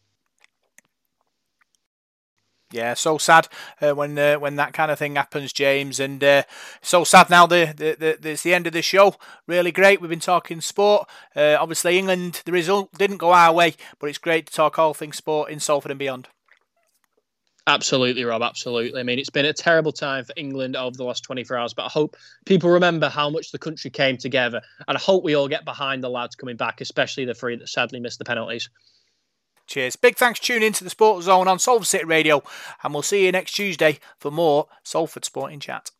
Yeah, so sad uh, when uh, when that kind of thing happens, James, and uh, so sad now. The, the, the it's the end of the show. Really great. We've been talking sport. Uh, obviously, England. The result didn't go our way, but it's great to talk all things sport in Salford and beyond. Absolutely, Rob. Absolutely. I mean, it's been a terrible time for England over the last 24 hours, but I hope people remember how much the country came together. And I hope we all get behind the lads coming back, especially the three that sadly missed the penalties. Cheers. Big thanks for tuning into the Sports Zone on Salford City Radio. And we'll see you next Tuesday for more Salford Sporting Chat.